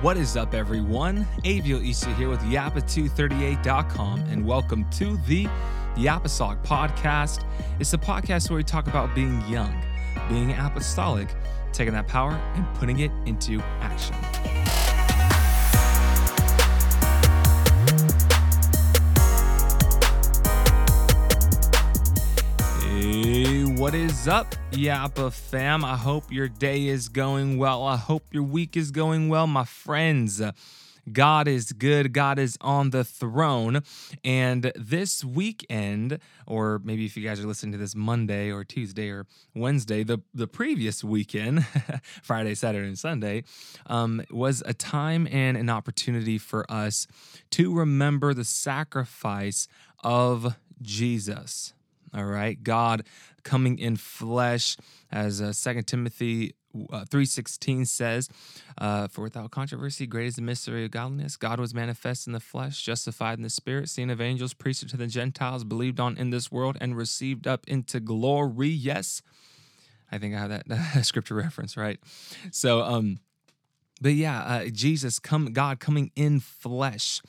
What is up, everyone? Avio Issa here with Yappa238.com, and welcome to the Yappasock podcast. It's a podcast where we talk about being young, being apostolic, taking that power and putting it into action. What is up, Yappa fam? I hope your day is going well. I hope your week is going well, my friends. God is good. God is on the throne. And this weekend, or maybe if you guys are listening to this Monday or Tuesday or Wednesday, the, the previous weekend, Friday, Saturday, and Sunday, um, was a time and an opportunity for us to remember the sacrifice of Jesus. All right, God coming in flesh, as uh, Second Timothy uh, 3.16 says uh, for without controversy great is the mystery of godliness. God was manifest in the flesh justified in the spirit seen of angels preached to the gentiles believed on in this world and received up into glory. Yes. I think i have that scripture reference right? So um but yeah uh, jesus come god coming in flesh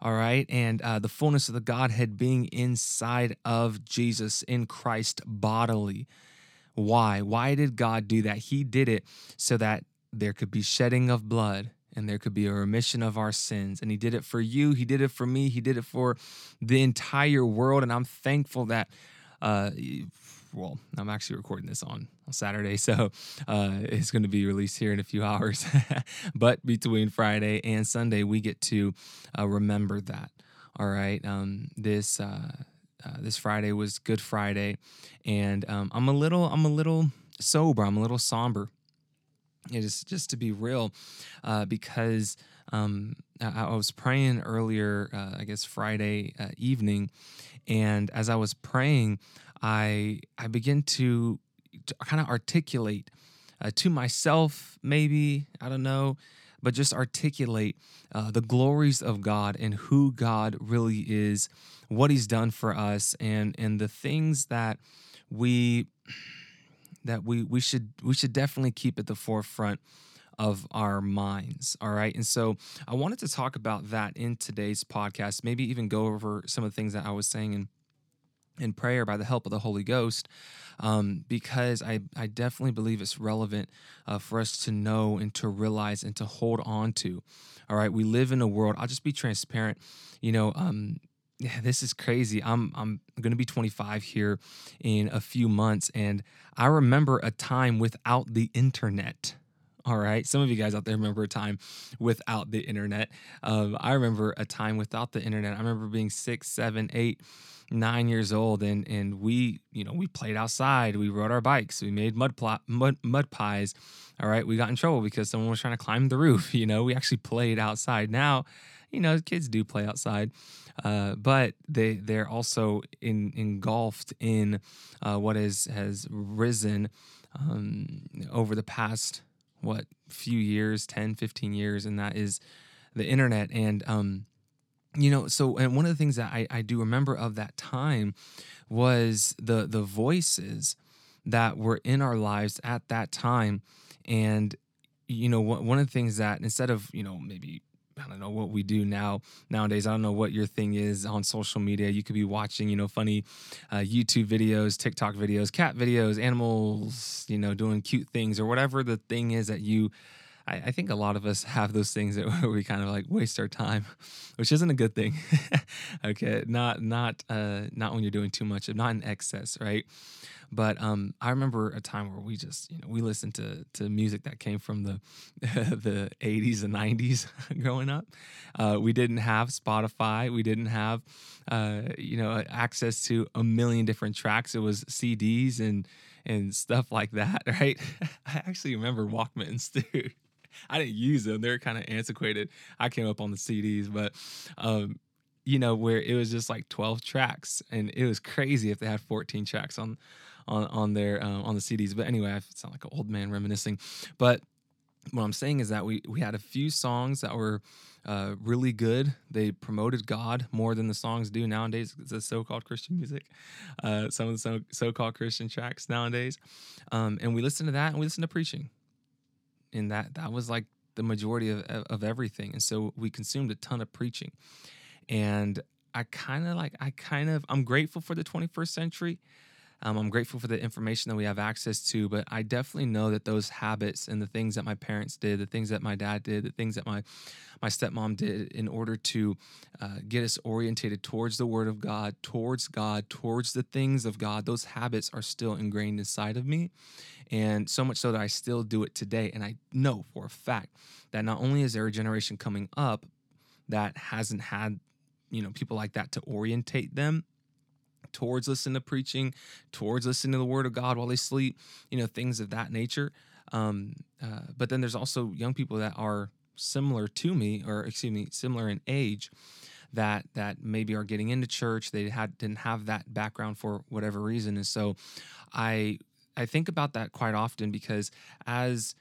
all right and uh, the fullness of the godhead being inside of jesus in christ bodily why? Why did God do that? He did it so that there could be shedding of blood and there could be a remission of our sins. And He did it for you. He did it for me. He did it for the entire world. And I'm thankful that, uh, I'm actually recording this on, on Saturday, so uh, it's going to be released here in a few hours. but between Friday and Sunday, we get to uh, remember that. All right. Um, this uh, uh, this Friday was Good Friday, and um, I'm a little I'm a little sober. I'm a little somber. It is just to be real, uh, because um, I, I, was praying earlier, uh, I guess Friday uh, evening, and as I was praying, I I begin to, to kind of articulate uh, to myself, maybe I don't know, but just articulate uh, the glories of God and who God really is, what He's done for us, and and the things that we that we we should we should definitely keep at the forefront of our minds. All right. And so I wanted to talk about that in today's podcast, maybe even go over some of the things that I was saying in in prayer by the help of the Holy Ghost, um, because I, I definitely believe it's relevant uh, for us to know and to realize and to hold on to. All right, we live in a world. I'll just be transparent. You know, um, yeah, this is crazy. I'm I'm going to be 25 here in a few months, and I remember a time without the internet. All right. Some of you guys out there remember a time without the internet. Um, I remember a time without the internet. I remember being six, seven, eight, nine years old, and and we, you know, we played outside. We rode our bikes. We made mud plot, mud mud pies. All right. We got in trouble because someone was trying to climb the roof. You know, we actually played outside. Now, you know, kids do play outside. Uh, but they they're also in, engulfed in uh, what is has risen um, over the past what few years 10 15 years and that is the internet. And um you know so and one of the things that I, I do remember of that time was the the voices that were in our lives at that time. And you know one of the things that instead of you know maybe I don't know what we do now nowadays. I don't know what your thing is on social media. You could be watching, you know, funny uh, YouTube videos, TikTok videos, cat videos, animals, you know, doing cute things or whatever the thing is that you. I, I think a lot of us have those things that we kind of like waste our time, which isn't a good thing. okay, not not uh, not when you're doing too much, not in excess, right? But um, I remember a time where we just, you know, we listened to to music that came from the the 80s and 90s growing up. Uh, we didn't have Spotify. We didn't have, uh, you know, access to a million different tracks. It was CDs and and stuff like that, right? I actually remember Walkmans, dude. I didn't use them; they're kind of antiquated. I came up on the CDs, but um, you know, where it was just like 12 tracks, and it was crazy if they had 14 tracks on on on their uh, on the CDs. But anyway, I sound like an old man reminiscing. But what I'm saying is that we we had a few songs that were uh, really good. They promoted God more than the songs do nowadays. It's a so-called Christian music. Uh, some of the so, so-called Christian tracks nowadays, um, and we listened to that and we listened to preaching, and that that was like the majority of, of everything. And so we consumed a ton of preaching. And I kind of like, I kind of, I'm grateful for the 21st century. Um, I'm grateful for the information that we have access to, but I definitely know that those habits and the things that my parents did, the things that my dad did, the things that my my stepmom did in order to uh, get us orientated towards the Word of God, towards God, towards the things of God, those habits are still ingrained inside of me. And so much so that I still do it today. And I know for a fact that not only is there a generation coming up that hasn't had, you know, people like that to orientate them towards listening to preaching, towards listening to the word of God while they sleep, you know, things of that nature. Um, uh, but then there's also young people that are similar to me, or excuse me, similar in age, that that maybe are getting into church. They had didn't have that background for whatever reason, and so I I think about that quite often because as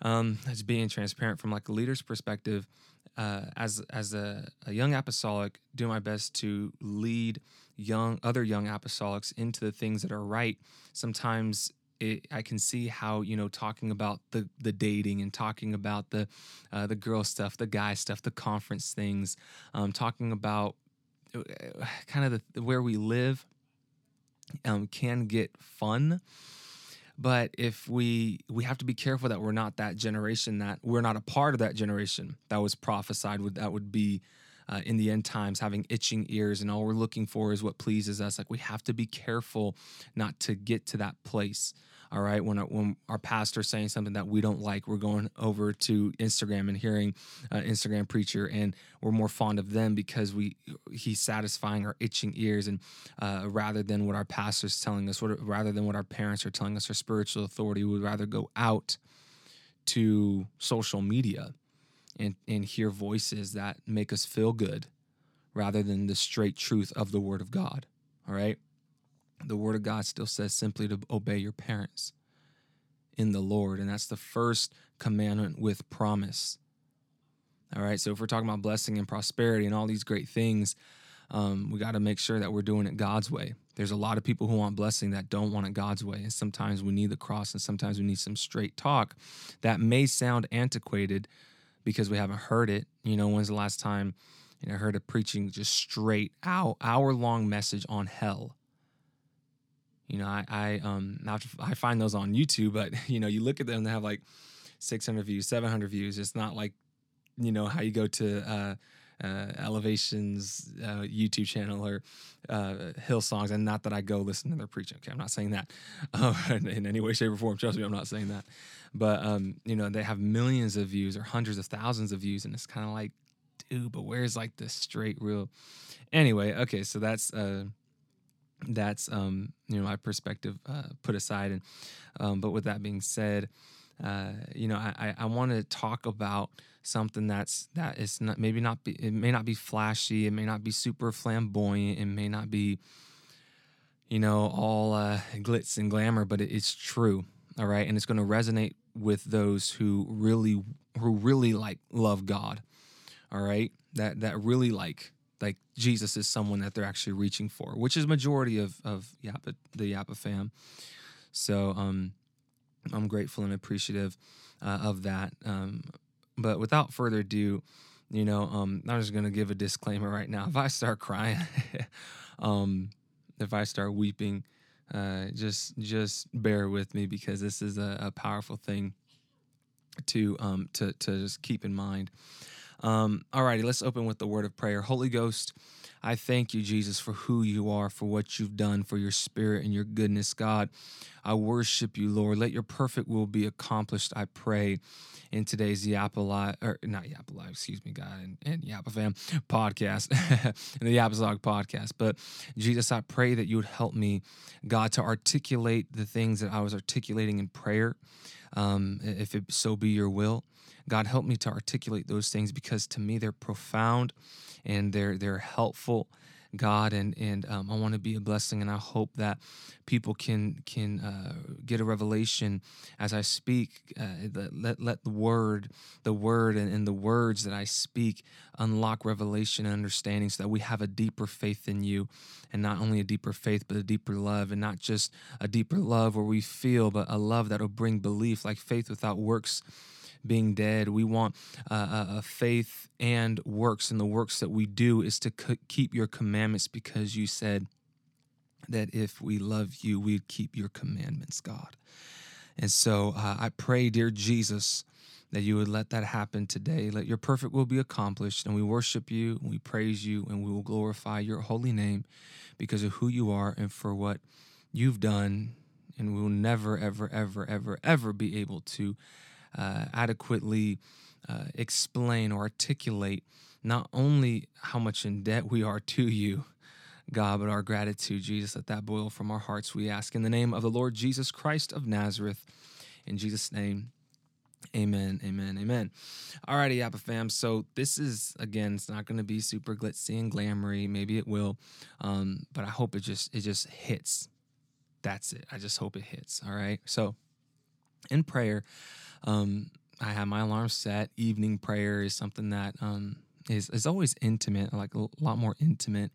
um, as being transparent from like a leader's perspective, uh, as as a, a, young apostolic, do my best to lead young other young apostolics into the things that are right. Sometimes it, I can see how you know talking about the the dating and talking about the uh, the girl stuff, the guy stuff, the conference things, um, talking about uh, kind of the, where we live um, can get fun but if we we have to be careful that we're not that generation that we're not a part of that generation that was prophesied would that would be uh, in the end times having itching ears and all we're looking for is what pleases us. Like we have to be careful not to get to that place all right? When our, when our pastor's saying something that we don't like we're going over to instagram and hearing uh, instagram preacher and we're more fond of them because we he's satisfying our itching ears. And uh, rather than what our pastor's telling us what, rather than what our parents are telling us our spiritual authority we would rather go out to social media and, and hear voices that make us feel good rather than the straight truth of the word of god all right the word of God still says simply to obey your parents in the Lord. And that's the first commandment with promise. All right. So if we're talking about blessing and prosperity and all these great things, um, we got to make sure that we're doing it God's way. There's a lot of people who want blessing that don't want it God's way. And sometimes we need the cross and sometimes we need some straight talk that may sound antiquated because we haven't heard it. You know, when's the last time you know, heard a preaching just straight out hour long message on hell? You know, I I um I find those on YouTube, but you know, you look at them, they have like 600 views, 700 views. It's not like you know how you go to uh, uh, Elevation's uh, YouTube channel or uh, Hillsongs, and not that I go listen to their preaching. Okay, I'm not saying that uh, in any way, shape, or form. Trust me, I'm not saying that. But um, you know, they have millions of views or hundreds of thousands of views, and it's kind of like, dude, but where's like the straight real? Anyway, okay, so that's uh, that's um, you know my perspective uh, put aside. And um, but with that being said, uh, you know I, I want to talk about something that's that is not maybe not be it may not be flashy, it may not be super flamboyant, it may not be you know all uh, glitz and glamour, but it, it's true. All right, and it's going to resonate with those who really who really like love God. All right, that that really like like Jesus is someone that they're actually reaching for, which is majority of of Yappa, the Yappa fam. So um, I'm grateful and appreciative uh, of that. Um, but without further ado, you know, um, I'm just gonna give a disclaimer right now. If I start crying, um, if I start weeping, uh, just just bear with me because this is a, a powerful thing to um, to to just keep in mind. Um, all righty, let's open with the word of prayer. Holy Ghost, I thank you, Jesus, for who you are, for what you've done, for your spirit and your goodness, God. I worship you, Lord. Let your perfect will be accomplished, I pray, in today's Yappa Live, or not Yappa Live, excuse me, God, and, and Yappa Fam podcast, and the Yappa podcast. But Jesus, I pray that you would help me, God, to articulate the things that I was articulating in prayer, um, if it so be your will. God, help me to articulate those things because to me they're profound and they're they're helpful. God, and and um, I want to be a blessing, and I hope that people can can uh, get a revelation as I speak. Uh, let let the word, the word, and, and the words that I speak unlock revelation and understanding, so that we have a deeper faith in You, and not only a deeper faith, but a deeper love, and not just a deeper love where we feel, but a love that will bring belief, like faith without works being dead. We want uh, a faith and works, and the works that we do is to c- keep your commandments because you said that if we love you, we'd keep your commandments, God. And so uh, I pray, dear Jesus, that you would let that happen today. Let your perfect will be accomplished. And we worship you, and we praise you, and we will glorify your holy name because of who you are and for what you've done. And we will never, ever, ever, ever, ever be able to uh, adequately uh, explain or articulate not only how much in debt we are to you, God, but our gratitude, Jesus, let that boil from our hearts, we ask. In the name of the Lord Jesus Christ of Nazareth, in Jesus' name, Amen, amen, amen. Alrighty, Yappa fam. So this is again, it's not going to be super glitzy and glamoury. Maybe it will, um, but I hope it just it just hits. That's it. I just hope it hits. All right. So in prayer, um, I have my alarm set. Evening prayer is something that um, is is always intimate, like a lot more intimate.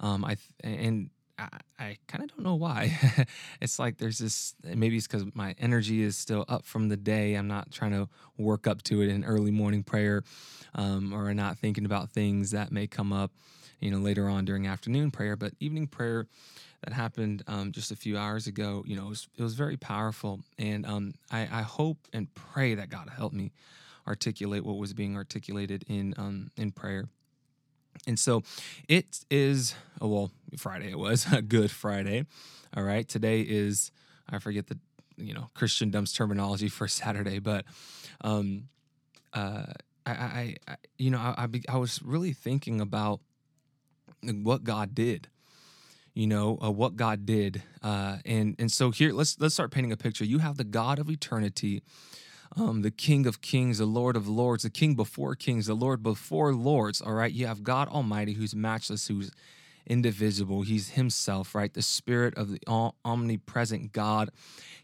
Um, I and I, I kind of don't know why. it's like there's this. Maybe it's because my energy is still up from the day. I'm not trying to work up to it in early morning prayer, um, or not thinking about things that may come up, you know, later on during afternoon prayer. But evening prayer that happened um, just a few hours ago, you know, it was, it was very powerful. And um, I, I, hope and pray that God help me articulate what was being articulated in um, in prayer. And so it is, oh, well, Friday it was, a good Friday. All right. Today is, I forget the, you know, Christendom's terminology for Saturday, but um, uh, I, I, I, you know, I, I, I was really thinking about what God did you know uh, what God did, uh, and and so here let's let's start painting a picture. You have the God of eternity, um, the King of Kings, the Lord of Lords, the King before Kings, the Lord before Lords. All right, you have God Almighty, who's matchless, who's indivisible. He's Himself, right? The Spirit of the omnipresent God.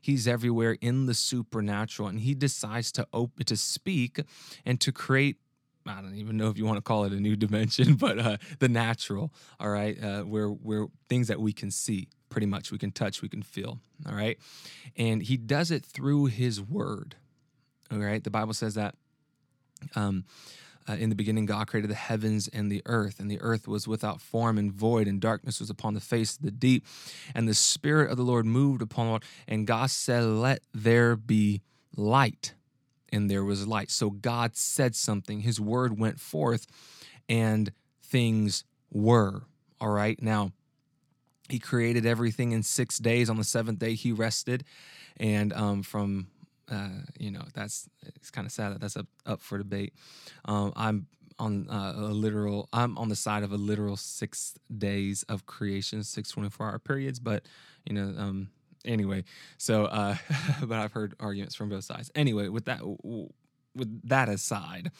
He's everywhere in the supernatural, and He decides to open to speak and to create I don't even know if you want to call it a new dimension, but uh, the natural, all right, uh, where where things that we can see, pretty much we can touch, we can feel, all right, and he does it through his word, all right. The Bible says that. Um, uh, in the beginning, God created the heavens and the earth, and the earth was without form and void, and darkness was upon the face of the deep. And the Spirit of the Lord moved upon the water, and God said, Let there be light and there was light. So God said something, his word went forth, and things were. All right. Now, he created everything in six days. On the seventh day, he rested. And um, from, uh, you know, that's, it's kind of sad that that's up, up for debate. Um, I'm on uh, a literal, I'm on the side of a literal six days of creation, six 24 hour periods. But, you know, um, anyway, so uh, but I've heard arguments from both sides. Anyway, with that with that aside,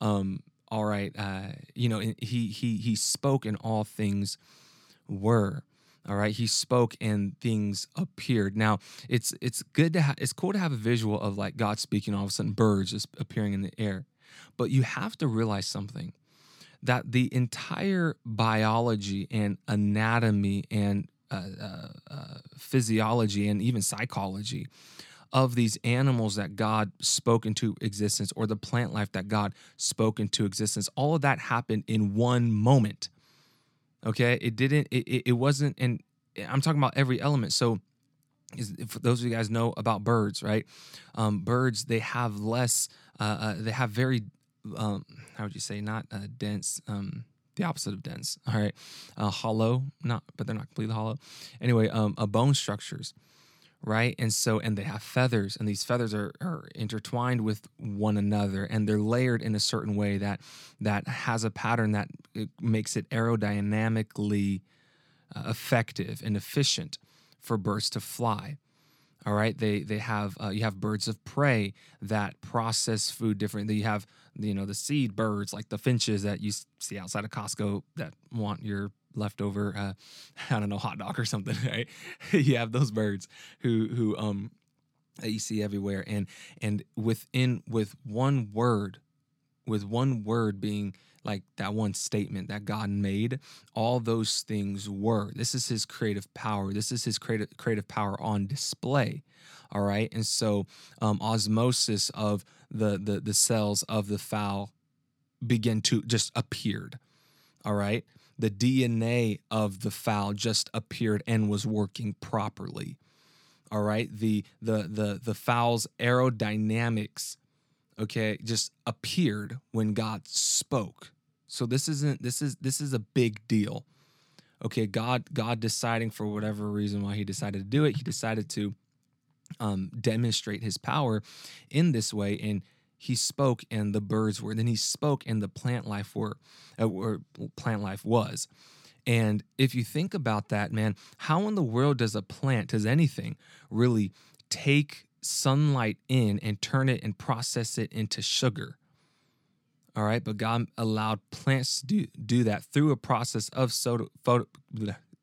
um, all right, uh, you know, he he he spoke and all things were. All right, he spoke and things appeared. Now it's it's good to have it's cool to have a visual of like God speaking, all of a sudden birds just appearing in the air, but you have to realize something that the entire biology and anatomy and physiology and even psychology of these animals that God spoke into existence or the plant life that God spoke into existence. All of that happened in one moment. Okay, it didn't. It, it wasn't. And I'm talking about every element. So, for those of you guys know about birds, right? Um, birds they have less. Uh, uh, they have very. Um, how would you say? Not uh, dense. Um, the opposite of dense. All right, uh, hollow, not, but they're not completely hollow. Anyway, um, a bone structures, right? And so, and they have feathers, and these feathers are, are intertwined with one another, and they're layered in a certain way that that has a pattern that makes it aerodynamically uh, effective and efficient for birds to fly. All right, they they have uh, you have birds of prey that process food differently. You have you know the seed birds like the finches that you see outside of Costco that want your leftover uh, I don't know hot dog or something. Right, you have those birds who who um that you see everywhere, and and within with one word, with one word being like that one statement that God made, all those things were. This is his creative power. This is his creative creative power on display. All right. And so um, osmosis of the, the the cells of the fowl begin to just appeared. All right. The DNA of the fowl just appeared and was working properly. All right. The the the the fowl's aerodynamics okay, just appeared when God spoke. So this isn't this is this is a big deal. Okay, God God deciding for whatever reason why he decided to do it, he decided to um, demonstrate his power in this way and he spoke and the birds were then he spoke and the plant life were uh, or plant life was and if you think about that man how in the world does a plant does anything really take sunlight in and turn it and process it into sugar. All right, but God allowed plants to do, do that through a process of photo, photo,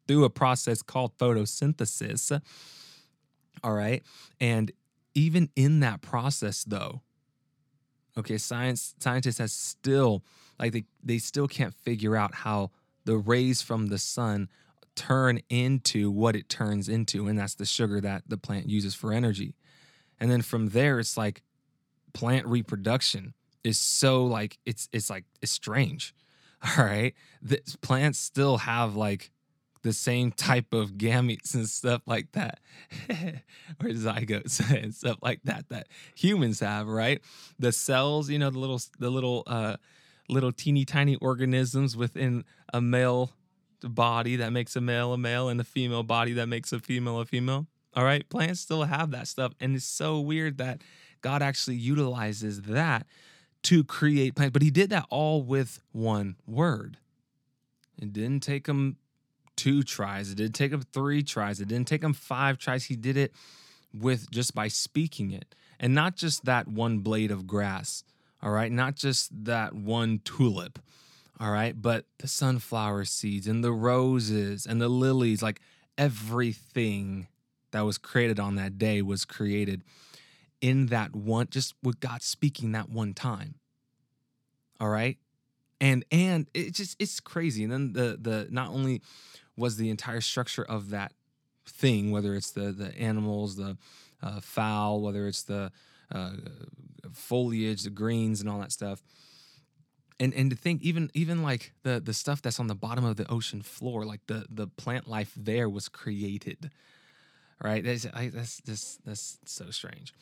through a process called photosynthesis. All right, and even in that process, though, okay, science scientists has still like they they still can't figure out how the rays from the sun turn into what it turns into, and that's the sugar that the plant uses for energy. And then from there, it's like plant reproduction is so like it's it's like it's strange. All right. The plants still have like the same type of gametes and stuff like that, or zygotes and stuff like that that humans have, right? The cells, you know, the little the little uh little teeny tiny organisms within a male body that makes a male a male and a female body that makes a female a female. All right. Plants still have that stuff. And it's so weird that God actually utilizes that to create plants. But he did that all with one word. It didn't take him two tries. It didn't take him three tries. It didn't take him five tries. He did it with just by speaking it. And not just that one blade of grass. All right. Not just that one tulip. All right. But the sunflower seeds and the roses and the lilies, like everything that was created on that day was created in that one just with God speaking that one time. All right? And and it just it's crazy. And then the the not only was the entire structure of that thing, whether it's the the animals, the uh, fowl, whether it's the uh, foliage, the greens, and all that stuff. And and to think even even like the the stuff that's on the bottom of the ocean floor, like the the plant life there was created right? That's I, that's that's that's so strange.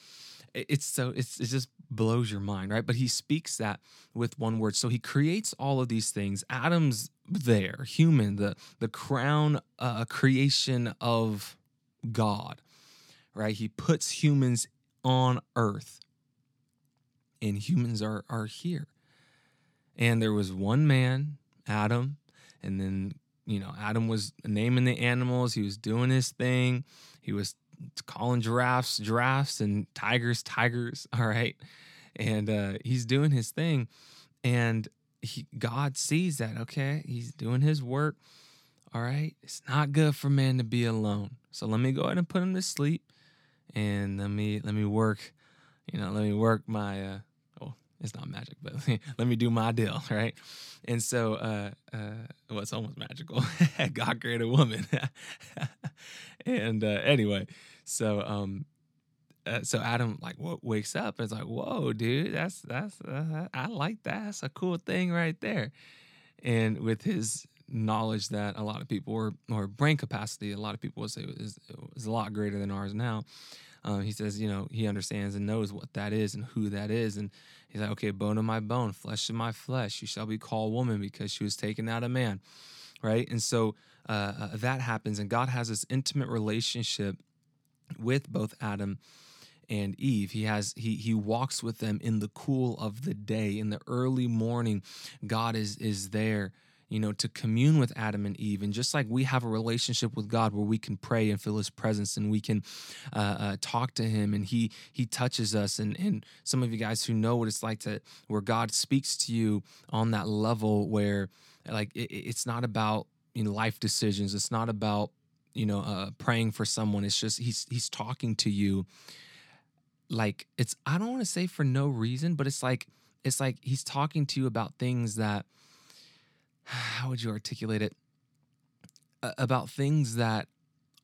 It's so it's it just blows your mind, right? But he speaks that with one word. So he creates all of these things. Adam's there, human, the the crown uh, creation of God, right? He puts humans on earth, and humans are are here. And there was one man, Adam, and then you know, Adam was naming the animals, he was doing his thing. He was calling giraffes giraffes and tigers tigers, all right? And uh he's doing his thing and he God sees that, okay? He's doing his work. All right? It's not good for man to be alone. So let me go ahead and put him to sleep and let me let me work, you know, let me work my uh it's not magic, but let me do my deal, right? And so, uh, uh, well, it's almost magical. God created a woman, and uh, anyway, so um, uh, so Adam like w- wakes up and is like, "Whoa, dude, that's that's uh, I like that. That's a cool thing right there." And with his knowledge that a lot of people or or brain capacity, a lot of people would say is is a lot greater than ours now. Um, he says, you know, he understands and knows what that is and who that is. And he's like, okay, bone of my bone, flesh of my flesh. She shall be called woman because she was taken out of man. Right. And so uh, uh, that happens. And God has this intimate relationship with both Adam and Eve. He has he he walks with them in the cool of the day, in the early morning. God is is there you know, to commune with Adam and Eve. And just like we have a relationship with God where we can pray and feel His presence and we can uh, uh, talk to Him and He He touches us. And and some of you guys who know what it's like to where God speaks to you on that level where like it, it's not about you know life decisions. It's not about you know uh, praying for someone. It's just He's He's talking to you. Like it's I don't want to say for no reason, but it's like it's like He's talking to you about things that how would you articulate it? about things that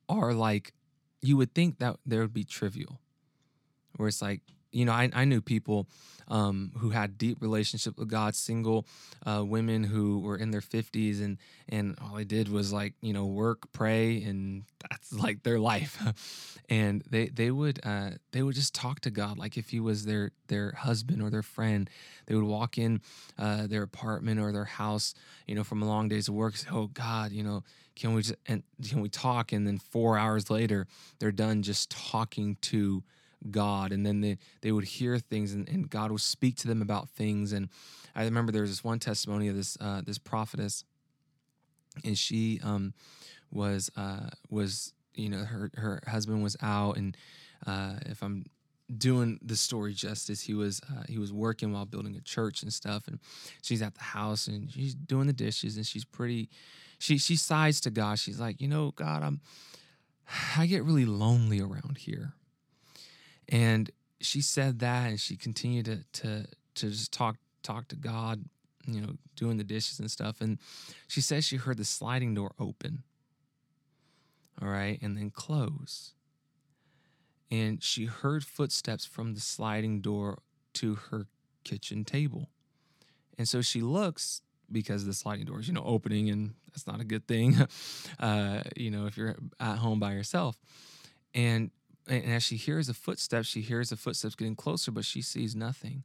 are like you would think that there would be trivial, where it's like you know, I, I knew people um, who had deep relationship with God, single uh, women who were in their 50s and and all they did was like, you know, work, pray, and that's like their life. and they they would uh, they would just talk to God like if he was their their husband or their friend. They would walk in uh, their apartment or their house, you know, from a long days of work. Say, oh God, you know, can we just and can we talk? And then four hours later, they're done just talking to God. And then they, they would hear things and, and God would speak to them about things. And I remember there was this one testimony of this uh, this prophetess, and she um, was uh, was you know her her husband was out, and uh, if I'm doing the story justice, he was uh, he was working while building a church and stuff, and she's at the house and she's doing the dishes, and she's pretty. She she sighs to God. She's like, you know, God, I'm I get really lonely around here. And she said that and she continued to to to just talk talk to God, you know, doing the dishes and stuff. And she says she heard the sliding door open. All right, and then close. And she heard footsteps from the sliding door to her kitchen table. And so she looks because the sliding door is, you know, opening, and that's not a good thing, uh, you know, if you're at home by yourself. And and as she hears the footsteps, she hears the footsteps getting closer, but she sees nothing.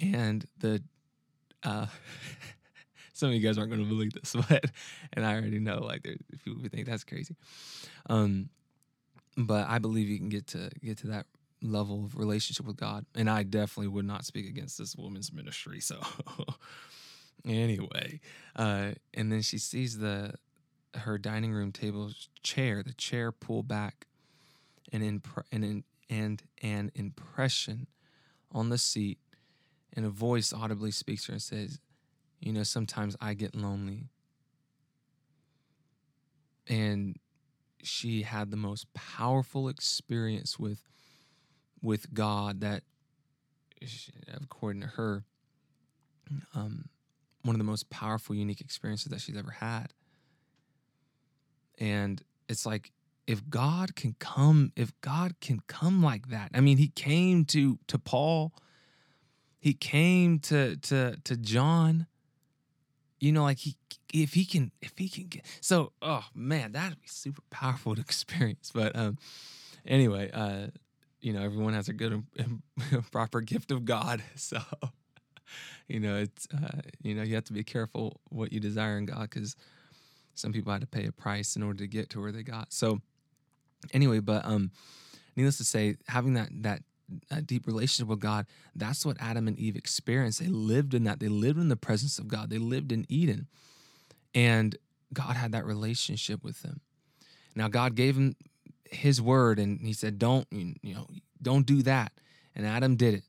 And the uh, some of you guys aren't going to believe this, but and I already know like there's people think that's crazy. Um, but I believe you can get to get to that level of relationship with God, and I definitely would not speak against this woman's ministry. So anyway, uh, and then she sees the her dining room table chair, the chair pull back and, impre- and, and an impression on the seat, and a voice audibly speaks to her and says, You know, sometimes I get lonely. And she had the most powerful experience with with God that, according to her, um, one of the most powerful, unique experiences that she's ever had. And it's like if God can come, if God can come like that, I mean, He came to to Paul, He came to to to John. You know, like he, if he can, if he can get, so, oh man, that'd be super powerful to experience. But um, anyway, uh, you know, everyone has a good and proper gift of God, so you know, it's uh, you know, you have to be careful what you desire in God because some people had to pay a price in order to get to where they got. So anyway, but um, needless to say, having that that deep relationship with God, that's what Adam and Eve experienced. They lived in that. They lived in the presence of God. They lived in Eden, and God had that relationship with them. Now, God gave him His word, and He said, "Don't you know? Don't do that." And Adam did it.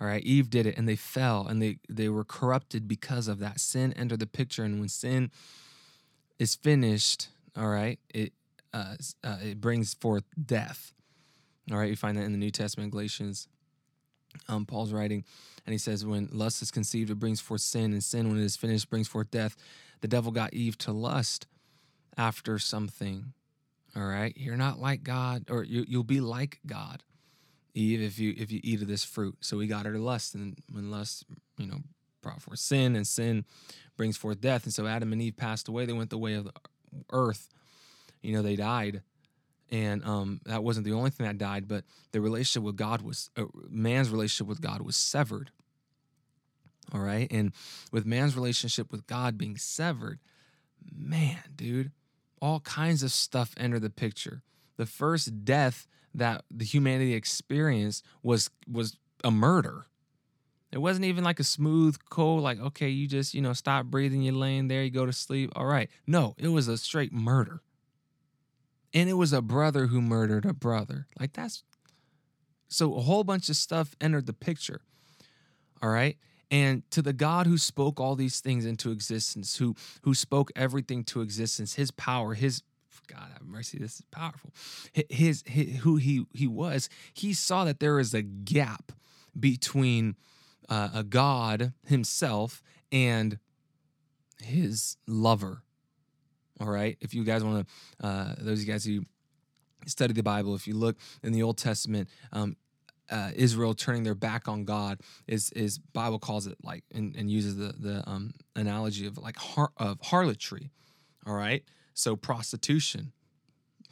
All right, Eve did it, and they fell, and they they were corrupted because of that. Sin entered the picture, and when sin is finished, all right, it uh, uh, it brings forth death. All right, you find that in the New Testament, Galatians. Um, Paul's writing, and he says, When lust is conceived, it brings forth sin, and sin, when it is finished, brings forth death. The devil got Eve to lust after something. All right, you're not like God, or you, you'll be like God, Eve, if you if you eat of this fruit. So he got her to lust, and when lust, you know, brought forth sin, and sin brings forth death. And so Adam and Eve passed away; they went the way of the earth you know, they died. And um, that wasn't the only thing that died, but the relationship with God was, uh, man's relationship with God was severed. All right. And with man's relationship with God being severed, man, dude, all kinds of stuff enter the picture. The first death that the humanity experienced was was a murder. It wasn't even like a smooth, cold, like, okay, you just, you know, stop breathing, you're laying there, you go to sleep. All right. No, it was a straight murder and it was a brother who murdered a brother. Like that's so a whole bunch of stuff entered the picture. All right? And to the God who spoke all these things into existence, who who spoke everything to existence, his power, his God have mercy, this is powerful. His, his who he he was, he saw that there is a gap between uh, a God himself and his lover. All right. If you guys want to, uh, those guys who study the Bible, if you look in the Old Testament, um, uh, Israel turning their back on God is is Bible calls it like and, and uses the the um, analogy of like har- of harlotry. All right, so prostitution,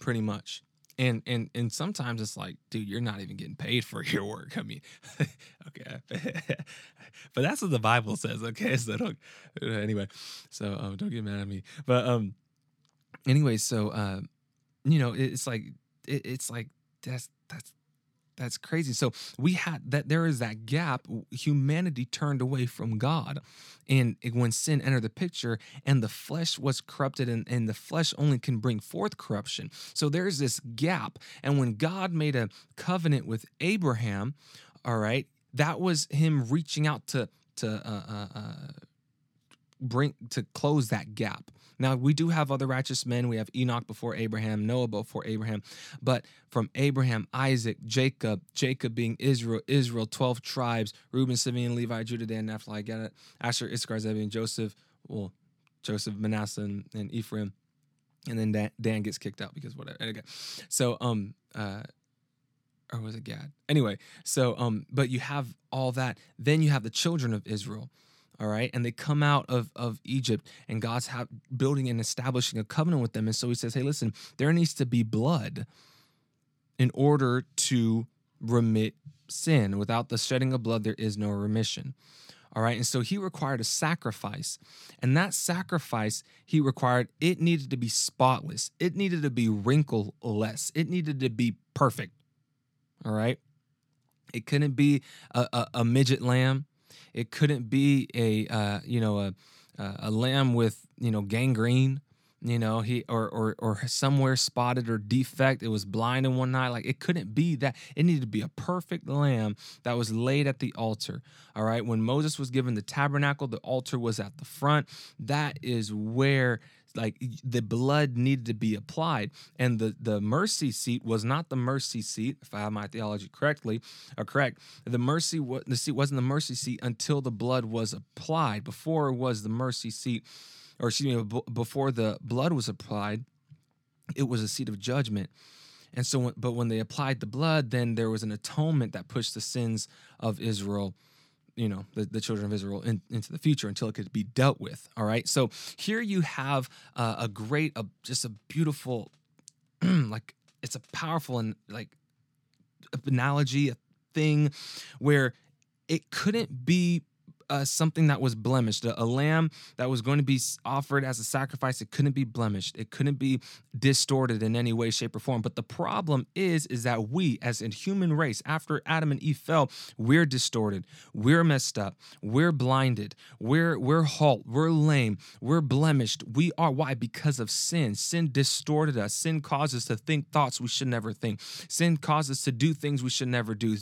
pretty much. And and and sometimes it's like, dude, you're not even getting paid for your work. I mean, okay, but that's what the Bible says. Okay, so don't anyway. So um, don't get mad at me. But um, anyway, so uh, you know, it's like it, it's like that's that's that's crazy. So we had that there is that gap. Humanity turned away from God. And when sin entered the picture and the flesh was corrupted and, and the flesh only can bring forth corruption. So there's this gap. And when God made a covenant with Abraham, all right, that was him reaching out to to uh, uh, uh, bring to close that gap. Now we do have other righteous men. We have Enoch before Abraham, Noah before Abraham, but from Abraham, Isaac, Jacob, Jacob being Israel, Israel, twelve tribes, Reuben, Simeon, Levi, Judah, Dan, Naphtali, it, Asher, Issachar, Zebulun, Joseph, well, Joseph, Manasseh, and, and Ephraim, and then Dan, Dan, gets kicked out because whatever. Okay, so um uh or was it Gad? Anyway, so um, but you have all that. Then you have the children of Israel all right? And they come out of, of egypt and god's ha- building and establishing a covenant with them. And so he says hey listen there needs to be blood in order to remit sin. Without the shedding of blood there is no remission. All right? And so he required a sacrifice. And that sacrifice he required it needed to be spotless. It needed to be wrinkleless. It needed to be perfect. All right? It couldn't be a, a, a midget lamb it couldn't be a uh, you know a a lamb with you know gangrene you know he or or or somewhere spotted or defect. It was blind in one eye. Like it couldn't be that. It needed to be a perfect lamb that was laid at the altar all right? When moses was given the tabernacle the altar was at the front. That is where like the blood needed to be applied and the the mercy seat was not the mercy seat if i have my theology correctly or correct the mercy the seat wasn't the mercy seat until the blood was applied. Before it was the mercy seat or excuse me uh, before the blood was applied it was a seat of judgment. And so but when they applied the blood then there was an atonement that pushed the sins of israel you know the, the children of israel in, into the future until it could be dealt with all right? So here you have uh, a great a, just a beautiful like it's a powerful and like analogy a thing where it couldn't be uh, something that was blemished, a, a, lamb that was going to be offered as a sacrifice. It couldn't be blemished. It couldn't be distorted in any way, shape, or form. But the problem is, is that we, as a human race, after Adam and Eve fell, we're distorted. We're messed up. We're blinded. We're we're halt. We're lame. We're blemished. We are why because of sin. Sin distorted us. Sin caused us to think thoughts we should never think. Sin caused us to do things we should never do.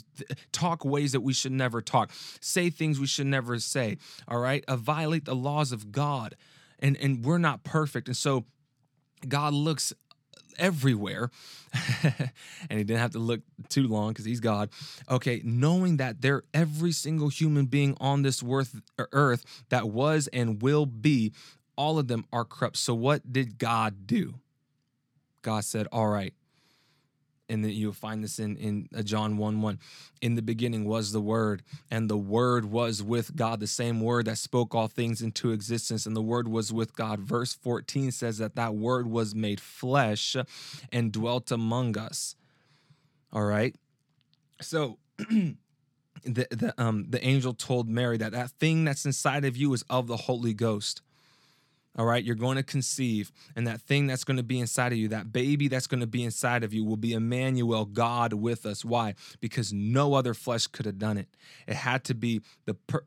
Talk ways that we should never talk. Say things we should never say, all right? Uh, violate the laws of God. And, and we're not perfect. And so God looks everywhere and he didn't have to look too long because he's god okay knowing that there every single human being on this worth, earth that was and will be all of them are corrupt so what did god do god said all right and then you'll find this in in uh, John 1 1. In the beginning was the Word, and the Word was with God, the same Word that spoke all things into existence, and the Word was with God. Verse 14 says that that Word was made flesh and dwelt among us. All right. So, the, the um the angel told Mary that that thing that's inside of you is of the Holy Ghost. All right, you're going to conceive, and that thing that's going to be inside of you, that baby that's going to be inside of you, will be Emmanuel, God with us. Why? Because no other flesh could have done it. It had to be the per-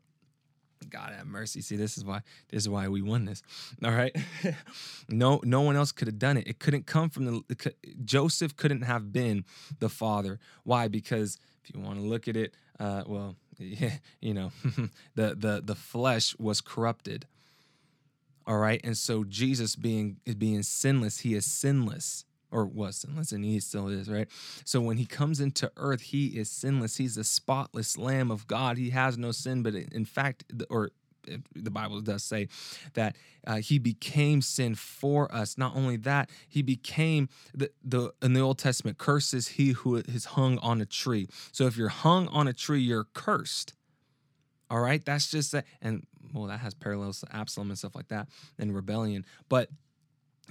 God have mercy. See, this is why this is why we won this. All right, no, no one else could have done it. It couldn't come from the Joseph couldn't have been the father. Why? Because if you want to look at it, uh, well, yeah, you know, the the the flesh was corrupted all right. And so Jesus being being sinless, he is sinless or was sinless and he still is, right? So when he comes into earth, he is sinless. He's a spotless lamb of God. He has no sin, but in fact, or the Bible does say that uh, he became sin for us. Not only that, he became the, the in the Old Testament, curses he who is hung on a tree. So if you're hung on a tree, you're cursed. All right, that's just that, and well, that has parallels to Absalom and stuff like that and rebellion. But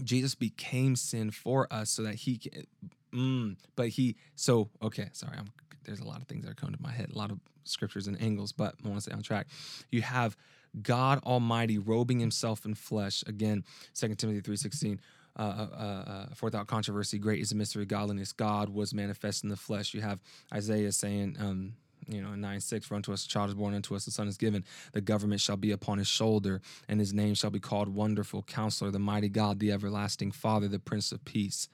Jesus became sin for us so that he can. Mm, but he so okay. Sorry, I'm there's a lot of things that are coming to my head, a lot of scriptures and angles, but I want to stay on track. You have God Almighty robing himself in flesh. Again, 2 Timothy 3.16, uh, uh, uh, for without controversy, great is the mystery of godliness. God was manifest in the flesh. You have Isaiah saying, um, you know, in 9 6, for unto us a child is born, unto us a son is given. The government shall be upon his shoulder, and his name shall be called Wonderful Counselor, the Mighty God, the Everlasting Father, the Prince of Peace.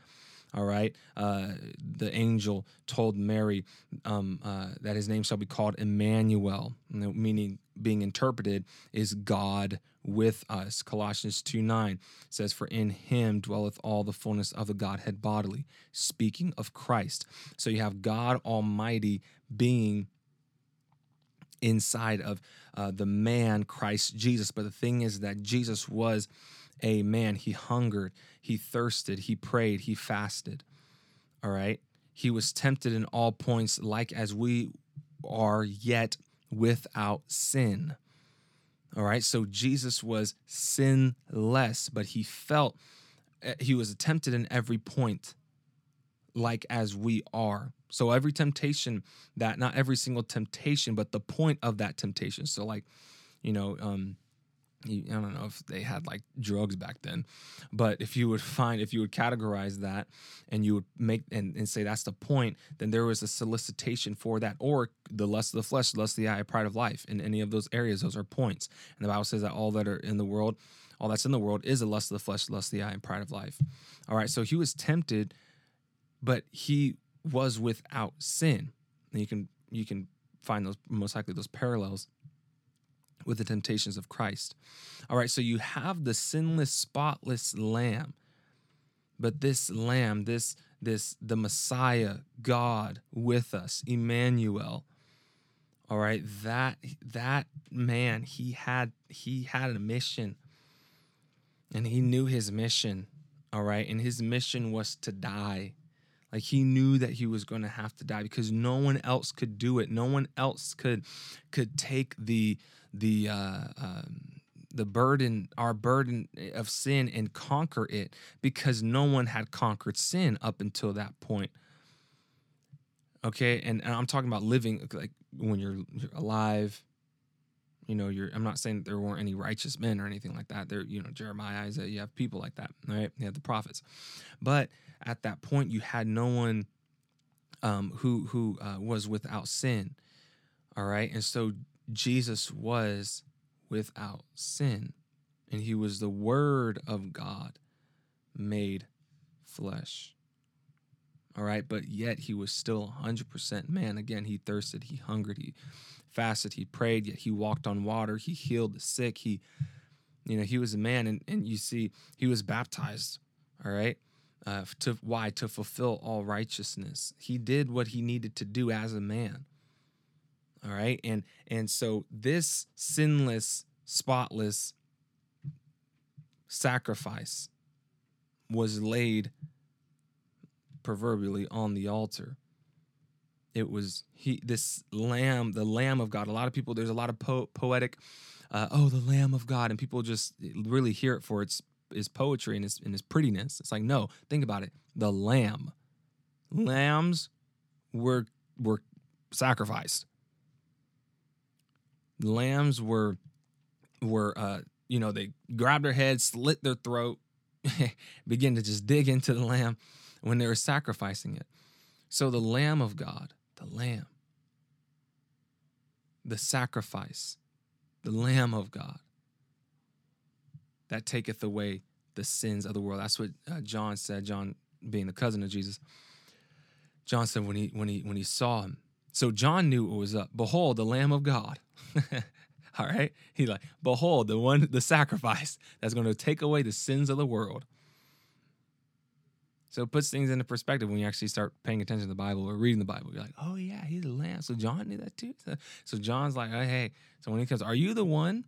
All right. Uh, the angel told Mary um, uh, that his name shall be called Emmanuel, meaning being interpreted is God with us. Colossians 2 9 says, For in him dwelleth all the fullness of the Godhead bodily, speaking of Christ. So you have God Almighty being inside of uh, the man Christ Jesus. But the thing is that Jesus was a man. He hungered, he thirsted, he prayed, he fasted. All right. He was tempted in all points, like as we are, yet without sin. All right. So Jesus was sinless, but he felt eh, he was tempted in every point, like as we are. So every temptation that, not every single temptation, but the point of that temptation. So, like, you know, um, I don't know if they had like drugs back then, but if you would find, if you would categorize that and you would make and, and say that's the point, then there was a solicitation for that, or the lust of the flesh, lust of the eye, pride of life. In any of those areas, those are points. And the Bible says that all that are in the world, all that's in the world is the lust of the flesh, lust of the eye, and pride of life. All right, so he was tempted, but he was without sin. And you can you can find those most likely those parallels with the temptations of Christ. All right, so you have the sinless, spotless lamb. But this lamb, this this the Messiah, God with us, Emmanuel. All right, that that man, he had he had a mission. And he knew his mission. All right, and his mission was to die. Like he knew that he was going to have to die because no one else could do it. No one else could could take the the uh, um, the burden, our burden of sin, and conquer it because no one had conquered sin up until that point. Okay, and, and I'm talking about living like when you're, you're alive. You know, you're. I'm not saying that there weren't any righteous men or anything like that. There, you know, Jeremiah, Isaiah. You have people like that, right? You have the prophets, but at that point, you had no one um, who who uh, was without sin. All right, and so Jesus was without sin, and he was the Word of God made flesh. All right, but yet he was still 100% man. Again, he thirsted, he hungered, he fasted, he prayed, yet he walked on water, he healed the sick, he, you know, he was a man. And, and you see, he was baptized, all right? Uh, to why to fulfill all righteousness he did what he needed to do as a man all right. And and so this sinless, spotless sacrifice was laid proverbially on the altar. It was he this lamb, the lamb of God. A lot of people, there's a lot of po- poetic, uh, oh, the lamb of God, and people just really hear it for its its poetry and its and its prettiness. It's like no, think about it. The lamb, lambs were were sacrificed lambs were were uh, you know they grabbed their head, slit their throat, begin to just dig into the lamb when they were sacrificing it. So the Lamb of God, the Lamb, the sacrifice, the Lamb of God that taketh away the sins of the world. That's what uh, John said. John, being the cousin of Jesus, John said when he when he when he saw him. So John knew it was up. Behold, the Lamb of God All right. he like, behold, the one, the sacrifice that's going to take away the sins of the world. So it puts things into perspective when you actually start paying attention to the Bible or reading the Bible. You're like, oh yeah, he's a lamb. So John knew that too. So, John's like, oh, hey. So when he comes, are you the one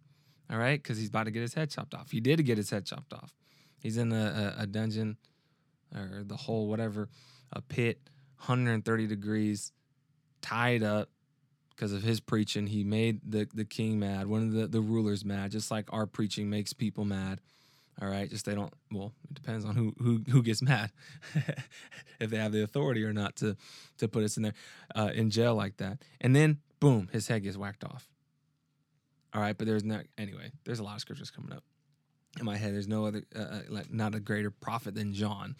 All right, because he's about to get his head chopped off. He did get his head chopped off. He's in a, a, a dungeon or the hole, whatever, a pit, 130 degrees, tied up because of his preaching. He made the, the king mad, one of the, the rulers mad, just like our preaching makes people mad. All right, just they don't. Well, it depends on who who who gets mad, if they have the authority or not to to put us in there uh, in jail like that. And then boom, his head gets whacked off. All right, but there's not anyway. There's a lot of scriptures coming up in my head. There's no other uh, uh like not a greater prophet than John.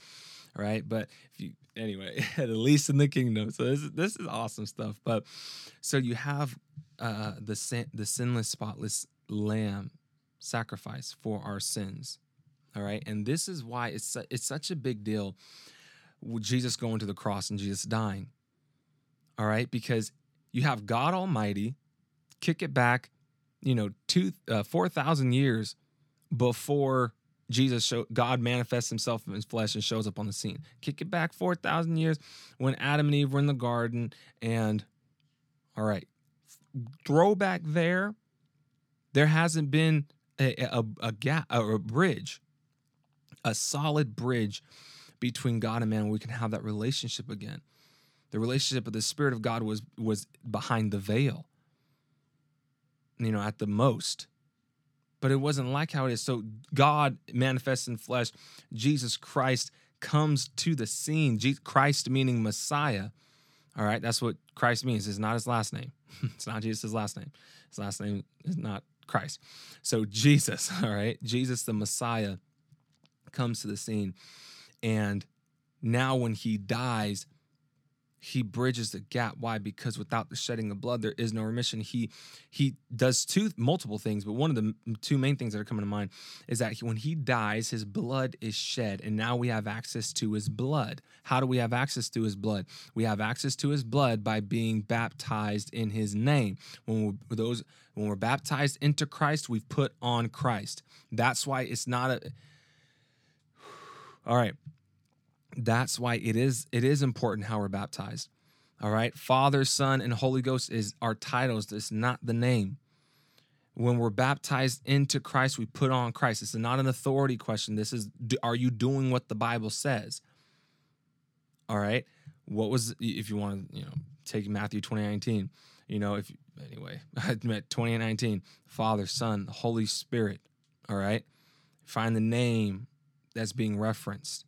All right, but if you anyway, at least in the kingdom. So this is this is awesome stuff. But so you have uh, the sin, the sinless, spotless lamb sacrifice for our sins all right. And this is why it's, it's such a big deal with Jesus going to the cross and Jesus dying. All right. Because you have God Almighty kick it back, you know, two, uh, 4,000 years before Jesus show God manifests himself in his flesh and shows up on the scene. Kick it back 4,000 years when Adam and Eve were in the garden. And all right, throw back there, there hasn't been a, a, a gap or a bridge a solid bridge between God and man where we can have that relationship again. The relationship of the Spirit of God was was behind the veil, you know, at the most. But it wasn't like how it is. So God manifests in flesh. Jesus Christ comes to the scene. Christ meaning Messiah. All right, that's what Christ means. It's not his last name. it's not Jesus' last name. His last name is not Christ. So Jesus, all right, Jesus the Messiah comes to the scene. And now when he dies, he bridges the gap. Why? Because without the shedding of blood, there is no remission. He he does two multiple things, but one of the two main things that are coming to mind is that he, when he dies, his blood is shed, and now we have access to his blood. How do we have access to his blood? We have access to his blood by being baptized in his name. When we're, those when we're baptized into Christ, we've put on Christ. That's why it's not a all right. That's why it is it is important how we're baptized. All right. Father, Son, and Holy Ghost is our titles. It's not the name. When we're baptized into Christ, we put on Christ. It's not an authority question. This is are you doing what the Bible says? All right. What was if you want to, you know, take Matthew 2019, you know, if anyway, I met 2019, Father, Son, Holy Spirit. All right. Find the name that's being referenced.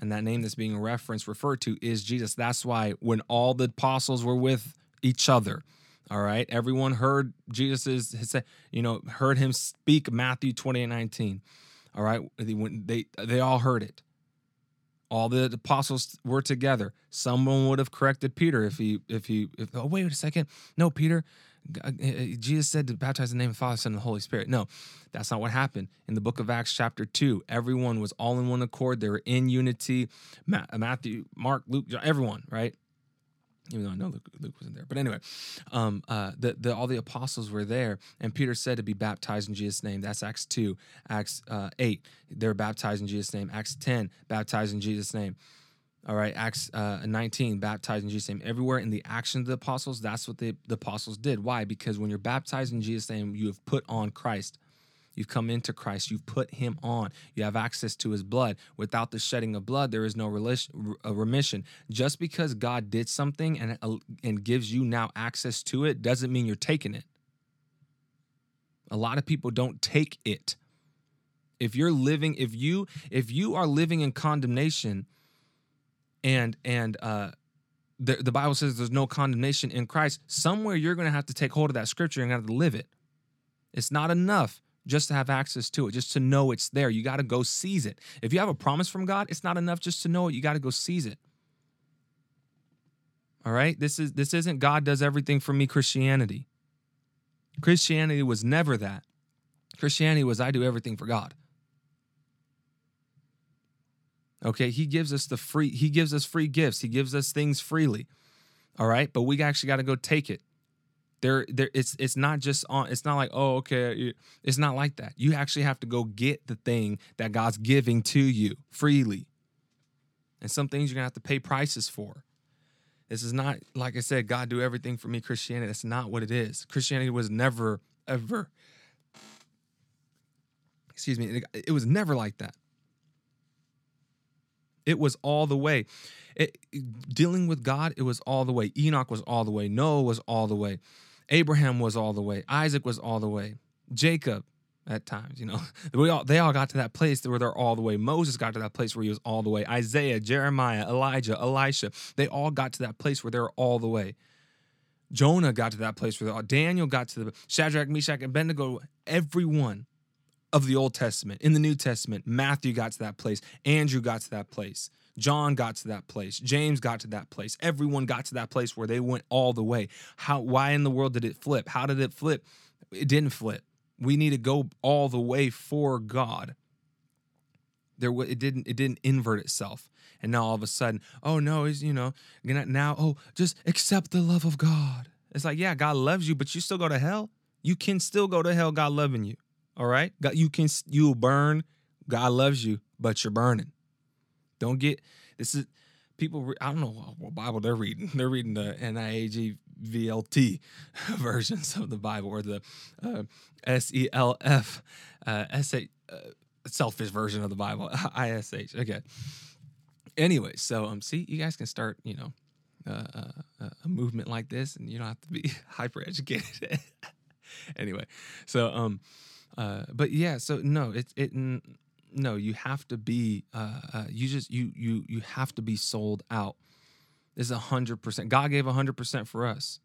And that name that's being referenced, referred to, is Jesus. That's why when all the apostles were with each other, all right, everyone heard Jesus' his, you know, heard him speak Matthew 28 19. All right, when they they all heard it. All the apostles were together. Someone would have corrected Peter if he if he if oh wait a second. No, Peter, uh, Jesus said to baptize in the name of the Father, Son, and the Holy Spirit. No, that's not what happened. In the book of Acts, chapter 2, everyone was all in one accord. They were in unity. Matthew, Mark, Luke, everyone, right? Even though I know Luke, Luke wasn't there. But anyway, um, uh, the, the, all the apostles were there, and Peter said to be baptized in Jesus' name. That's Acts 2. Acts uh, 8, they're baptized in Jesus' name. Acts 10, baptized in Jesus' name. All right, Acts uh, 19, baptized in Jesus' name. Everywhere in the action of the apostles, that's what the, the apostles did. Why? Because when you're baptized in Jesus' name, you have put on Christ. You've come into Christ. You've put him on. You have access to his blood. Without the shedding of blood, there is no remission. Just because God did something and, uh, and gives you now access to it doesn't mean you're taking it. A lot of people don't take it. If you're living, if you if you are living in condemnation, and and uh, the the Bible says there's no condemnation in Christ. Somewhere you're going to have to take hold of that scripture and have to live it. It's not enough just to have access to it, just to know it's there. You got to go seize it. If you have a promise from God, it's not enough just to know it. You got to go seize it. All right? This is this isn't God does everything for me Christianity. Christianity was never that. Christianity was I do everything for God. Okay, he gives us the free he gives us free gifts. He gives us things freely. All right? But we actually got to go take it. There there it's it's not just on it's not like, "Oh, okay, it's not like that. You actually have to go get the thing that God's giving to you freely. And some things you're to have to pay prices for. This is not like I said, God do everything for me Christianity. That's not what it is. Christianity was never ever Excuse me. It, it was never like that. It was all the way. It, dealing with God, it was all the way. Enoch was all the way. Noah was all the way. Abraham was all the way. Isaac was all the way. Jacob, at times, you know, we all they all got to that place where they're all the way. Moses got to that place where he was all the way. Isaiah, Jeremiah, Elijah, Elisha, they all got to that place where they're all the way. Jonah got to that place where all, Daniel got to the Shadrach, Meshach, and Abednego. Everyone of the Old Testament, in the New Testament, Matthew got to that place. Andrew got to that place. John got to that place. James got to that place. Everyone got to that place where they went all the way. How? Why in the world did it flip? How did it flip? It didn't flip. We need to go all the way for God. There, it didn't. It didn't invert itself. And now all of a sudden, oh no, is you know now oh just accept the love of God. It's like yeah, God loves you, but you still go to hell. You can still go to hell. God loving you. All right, God, you can you burn. God loves you, but you're burning. Don't get this is people. I don't know what Bible they're reading. They're reading the NIAG VLT versions of the Bible or the uh, SELF uh, S-A, uh, selfish version of the Bible ISH. Okay. Anyway, so um, see, you guys can start, you know, uh, uh, a movement like this, and you don't have to be hyper educated. anyway, so um, uh, but yeah, so no, it it no, you have to be uh, uh, you just you you you have to be sold out. This is a hundred percent. God gave a hundred percent for us.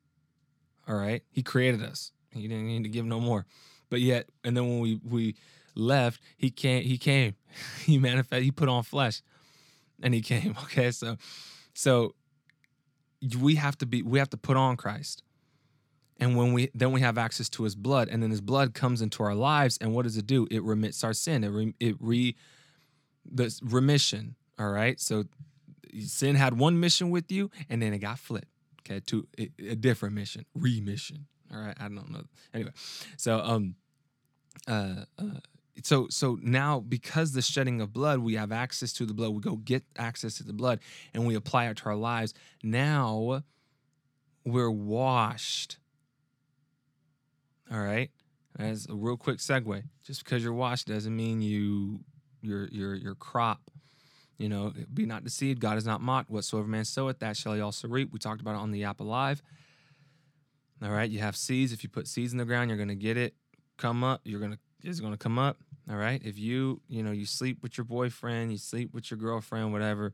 All right, He created us. He didn't need to give no more. But yet, and then when we we left, He came. He came. he manifested. He put on flesh, and He came. Okay, so so we have to be. We have to put on Christ and when we then we have access to his blood and then his blood comes into our lives and what does it do? It remits our sin. It re, it re the remission all right? So sin had one mission with you and then it got flipped okay to a, different mission remission all right? I don't know. Anyway so um uh, uh so so now because the shedding of blood we have access to the blood. We go get access to the blood and we apply it to our lives. Now we're washed all right. As a real quick segue, just because you're washed doesn't mean you your your your crop. You know, be not deceived. God is not mocked. Whatsoever man soweth, that shall he also reap. We talked about it on the app alive. All right, you have seeds. If you put seeds in the ground, you're gonna get it. Come up. You're gonna it's gonna come up. All right. If you you know you sleep with your boyfriend, you sleep with your girlfriend, whatever,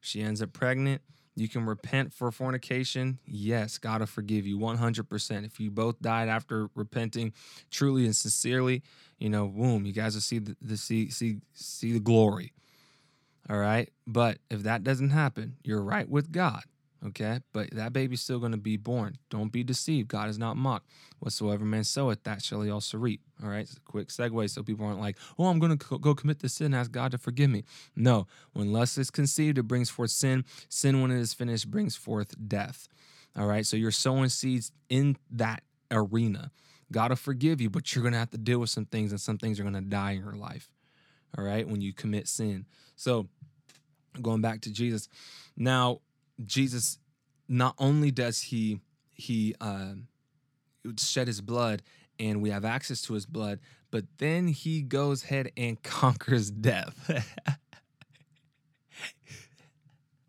she ends up pregnant you can repent for fornication. Yes, God will forgive you 100%. If you both died after repenting truly and sincerely, you know, boom, you guys will see the, the see see see the glory. All right? But if that doesn't happen, you're right with God. Okay, but that baby's still going to be born. Don't be deceived. God is not mocked. Whatsoever man soweth, that shall he also reap. All right, it's a quick segue so people aren't like, oh, I'm going to go commit this sin, and ask God to forgive me. No, when lust is conceived, it brings forth sin. Sin, when it is finished, brings forth death. All right, so you're sowing seeds in that arena. God will forgive you, but you're going to have to deal with some things, and some things are going to die in your life. All right, when you commit sin. So, going back to Jesus. Now, Jesus, not only does he he uh, shed his blood and we have access to his blood, but then he goes ahead and conquers death.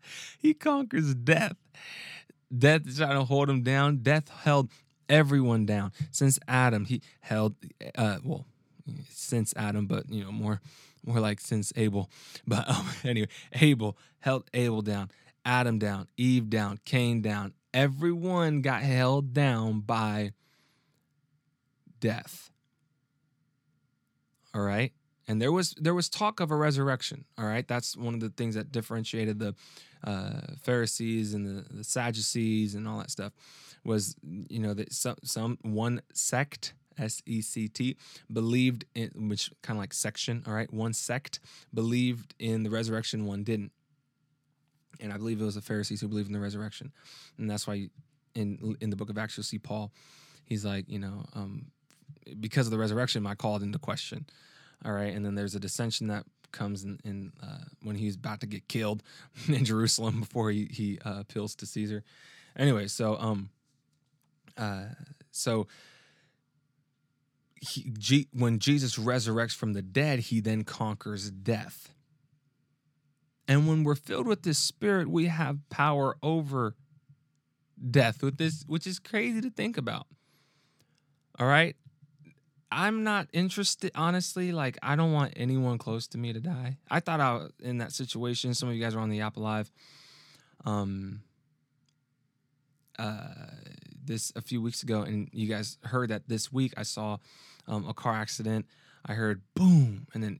he conquers death. Death is trying to hold him down. Death held everyone down since Adam. He held, uh, well, since Adam, but you know more, more like since Abel. But um, anyway, Abel held Abel down. Adam down, Eve down, Cain down. Everyone got held down by death. All right? And there was there was talk of a resurrection. All right, that's one of the things that differentiated the uh, Pharisees and the, the Sadducees and all that stuff. Was you know that some some one sect S E C T, believed in, which kind of like section, all right? One sect believed in the resurrection, one didn't and I believe it was the Pharisees who believed in the resurrection, and that's why in in the book of Acts you'll see Paul. He's like, you know, um, because of the resurrection, I called into question. All right, and then there's a dissension that comes in, in uh, when he's about to get killed in Jerusalem before he he uh, appeals to Caesar. Anyway, so um, uh, so he, G, when Jesus resurrects from the dead, he then conquers death. And when we're filled with this spirit, we have power over death with this, which is crazy to think about. All right. I'm not interested, honestly. Like, I don't want anyone close to me to die. I thought I was in that situation. Some of you guys were on the app live. Um, uh, this a few weeks ago, and you guys heard that this week I saw um, a car accident. I heard boom, and then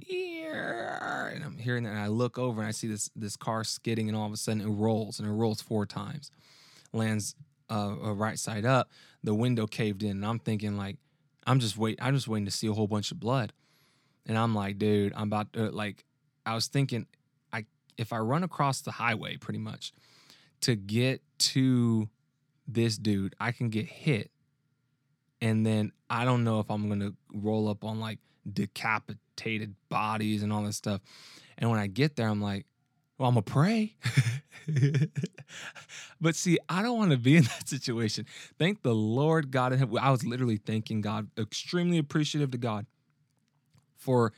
and I'm hearing that, and I look over and I see this this car skidding, and all of a sudden it rolls, and it rolls four times, lands uh, right side up. The window caved in, and I'm thinking like, I'm just wait, I'm just waiting to see a whole bunch of blood, and I'm like, dude, I'm about to like, I was thinking, I if I run across the highway, pretty much, to get to this dude, I can get hit, and then I don't know if I'm gonna roll up on like decapitated bodies and all this stuff. And when I get there, I'm like, well, I'm gonna pray. but see, I don't want to be in that situation. Thank the Lord God. I was literally thanking God, extremely appreciative to God for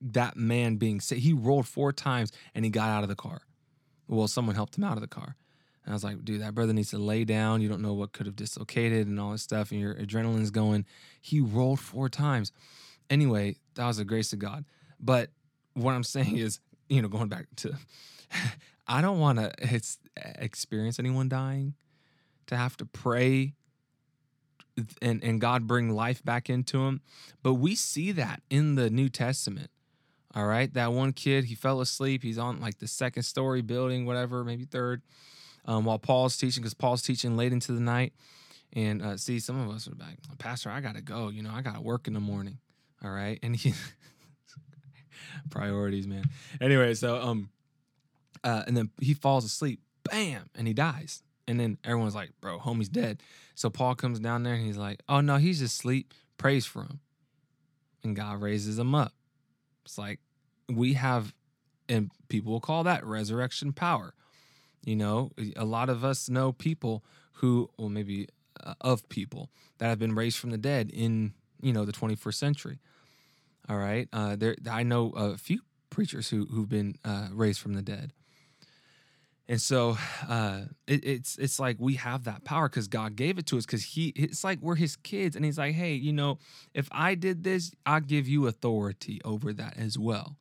that man being. He rolled four times and he got out of the car. Well, someone helped him out of the car. And I was like, dude, that brother needs to lay down. You don't know what could have dislocated and all this stuff, and your adrenaline's going. He rolled four times. Anyway, that was the grace of God. But what I'm saying is, you know, going back to, I don't want to experience anyone dying, to have to pray and, and God bring life back into him. But we see that in the New Testament. All right. That one kid, he fell asleep. He's on like the second story building, whatever, maybe third, um, while Paul's teaching, because Paul's teaching late into the night. And uh, see, some of us are like, Pastor, I got to go. You know, I got to work in the morning. All right. And he priorities, man. Anyway, so um uh and then he falls asleep, bam, and he dies. And then everyone's like, bro, homie's dead. So Paul comes down there and he's like, oh no, he's just asleep. Prays for him. And God raises him up. It's like we have, and people will call that resurrection power. You know, a lot of us know people who, well, maybe uh, of people that have been raised from the dead in, you know, the 21st century. All right. Uh, there, I know a few preachers who who've been uh, raised from the dead, and so uh, it, it's it's like we have that power because God gave it to us. Because He, it's like we're His kids, and He's like, hey, you know, if I did this, I'll give you authority over that as well.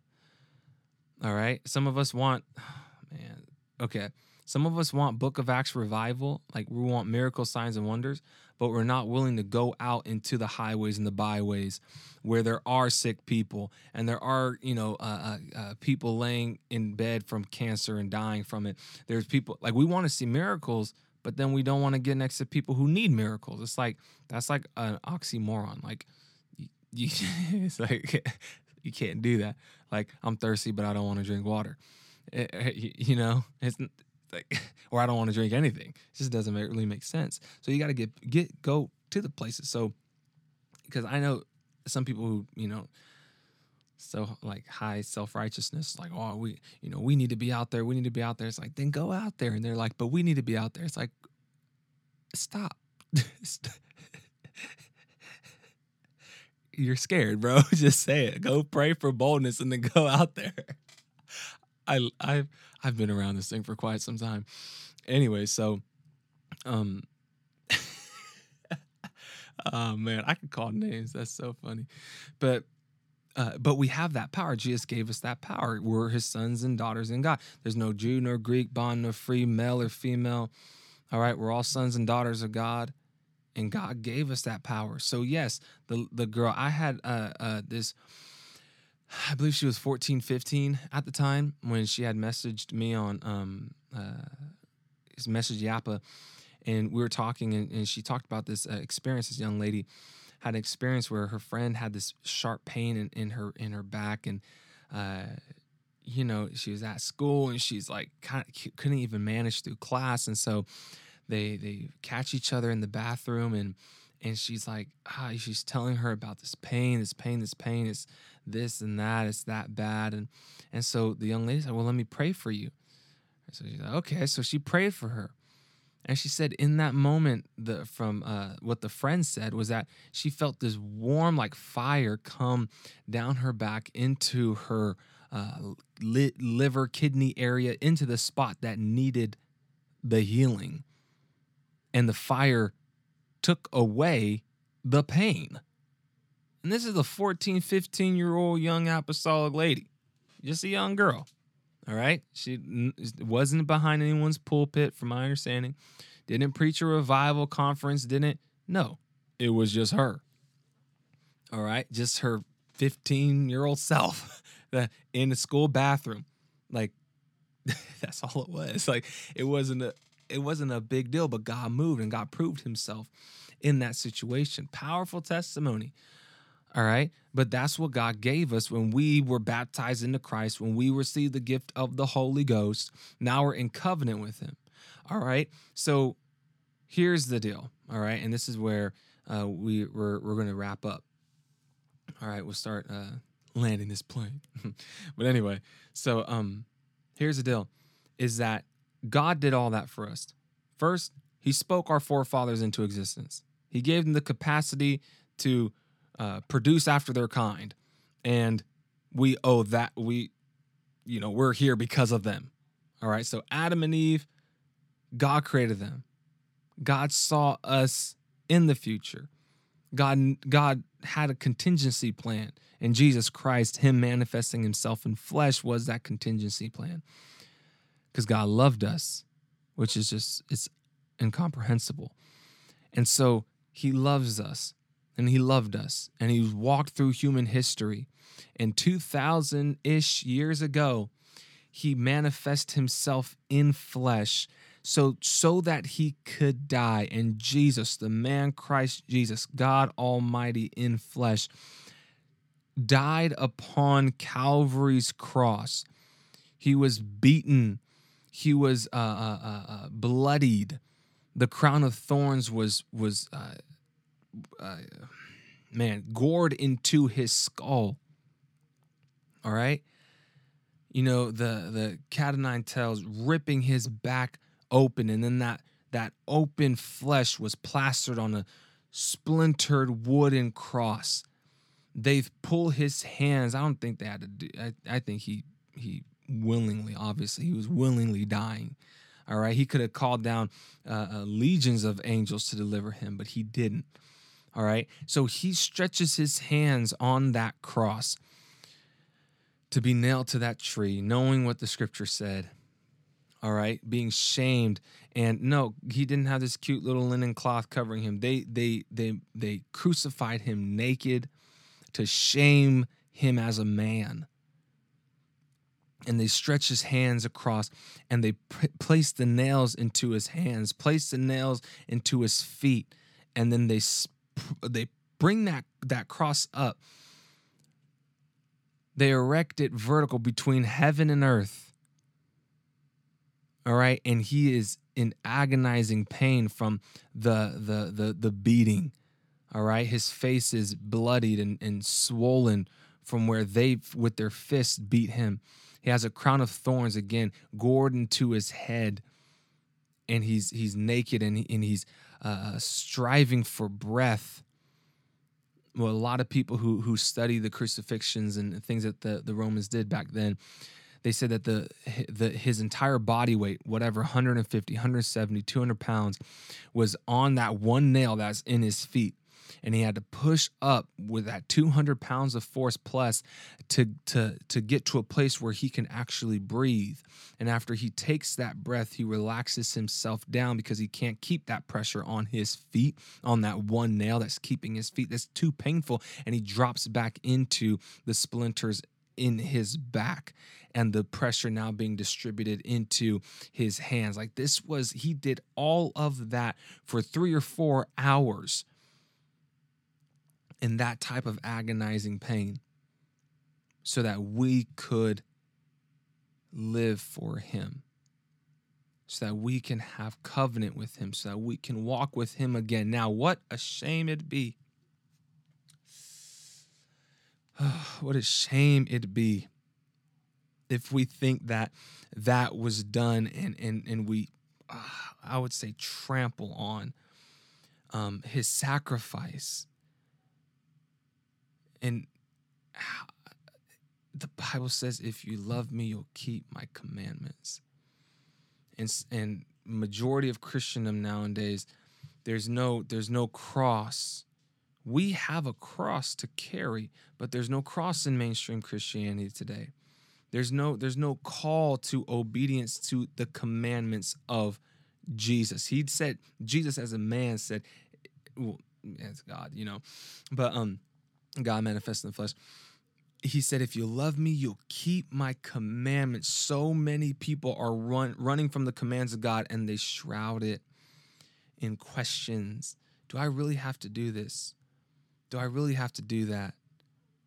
All right. Some of us want, man. Okay. Some of us want Book of Acts revival, like we want miracle signs and wonders but we're not willing to go out into the highways and the byways where there are sick people and there are you know uh, uh, uh, people laying in bed from cancer and dying from it. There's people like we want to see miracles but then we don't want to get next to people who need miracles. It's like that's like an oxymoron. Like you, you it's like you can't do that. Like i'm thirsty but i don't want to drink water. Eh, eh, you know? It's like, or I don't want to drink anything. It just doesn't really make sense. So you got to get get go to the places. So because I know some people who you know so like high self-righteousness like oh we you know we need to be out there we need to be out there it's like then go out there and they're like but we need to be out there it's like stop you're scared bro just say it go pray for boldness and then go out there i i've I've been around this thing for quite some time. Anyway, so um oh man, I could call names. That's so funny. But uh, but we have that power. Jesus gave us that power. We're his sons and daughters in God. There's no Jew nor Greek, bond nor free, male or female. All right, we're all sons and daughters of God, and God gave us that power. So yes, the the girl I had uh, uh, this I believe she was 14, 15 at the time when she had messaged me on um, uh, his message Yappa, and we were talking, and, and she talked about this uh, experience. This young lady had an experience where her friend had this sharp pain in, in her in her back, and uh, you know she was at school, and she's like kind of couldn't even manage through class, and so they they catch each other in the bathroom, and and she's like, ah, she's telling her about this pain, this pain, this pain is this and that, it's that bad. And and so the young lady said, Well, let me pray for you. So she's like, okay. So she prayed for her. And she said in that moment, the from uh, what the friend said was that she felt this warm like fire come down her back into her uh, li- liver kidney area into the spot that needed the healing, and the fire took away the pain. And this is a 14, 15 year old young apostolic lady, just a young girl. All right. She wasn't behind anyone's pulpit, from my understanding. Didn't preach a revival conference, didn't. No, it was just her. All right. Just her 15 year old self in the school bathroom. Like, that's all it was. Like, it wasn't a. It wasn't a big deal, but God moved and God proved himself in that situation. Powerful testimony. All right. But that's what God gave us when we were baptized into Christ, when we received the gift of the Holy Ghost. Now we're in covenant with Him. All right. So here's the deal. All right. And this is where uh, we, we're, we're going to wrap up. All right. We'll start uh, landing this plane. but anyway, so um, here's the deal is that God did all that for us. First, He spoke our forefathers into existence, He gave them the capacity to uh, produce after their kind, and we owe that we, you know, we're here because of them. All right, so Adam and Eve, God created them. God saw us in the future. God, God had a contingency plan, and Jesus Christ, Him manifesting Himself in flesh, was that contingency plan. Because God loved us, which is just it's incomprehensible, and so He loves us and he loved us and he walked through human history. And 2000 ish years ago, he manifested himself in flesh so so that he could die. And Jesus the man Christ Jesus God almighty in flesh died upon Calvary's cross. He was beaten. He was uh, uh, uh, uh bloodied. The crown of thorns was was uh, man, gored into his skull. All right. You know, the the cat of nine tails ripping his back open, and then that that open flesh was plastered on a splintered wooden cross. They pull his hands. I don't think they had to do. I, I think he he willingly, obviously, he was willingly dying. All right, he could have called down uh, uh, legions of angels to deliver him, but he didn't. All right. So he stretches his hands on that cross to be nailed to that tree, knowing what the scripture said. All right, being shamed, and no, he didn't have this cute little linen cloth covering him. They they they they crucified him naked to shame him as a man. And they stretch his hands across, and they p- place the nails into his hands, place the nails into his feet, and then they they bring that that cross up they erect it vertical between heaven and earth all right? And he is in agonizing pain from the the the, the beating all right? His face is bloodied and, and swollen from where they with their fists beat him. He has a crown of thorns again gored into his head and he's he's naked and, he, and he's uh, striving for breath. Well, a lot of people who who study the crucifixions and things that the, the Romans did back then, they said that the, the his entire body weight, whatever 150, 170, 200 pounds, was on that one nail that's in his feet and he had to push up with that 200 pounds of force plus to to to get to a place where he can actually breathe. And after he takes that breath he relaxes himself down because he can't keep that pressure on his feet on that one nail that's keeping his feet. That's too painful. And he drops back into the splinters in his back and the pressure now being distributed into his hands. Like this was, he did all of that for three or four hours in that type of agonizing pain so that we could live for Him, so that we can have covenant with Him, so that we can walk with Him again. Now, what a shame it'd be. what a shame it'd be if we think that that was done and, and, and we uh, I would say, trample on um, his sacrifice. And the Bible says, if you love me, you'll keep my commandments. And, and majority of Christendom nowadays, there's no there's no cross. We have a cross to carry, but there's no cross in mainstream Christianity today. There's no there's no call to obedience to the commandments of Jesus. He said Jesus as a man said, well, as God, you know, but um, God manifest in the flesh. He said, "If you love me, you'll keep my commandments." So many people are run running from the commands of God, and they shroud it in questions. Do I really have to do this? Do I really have to do that?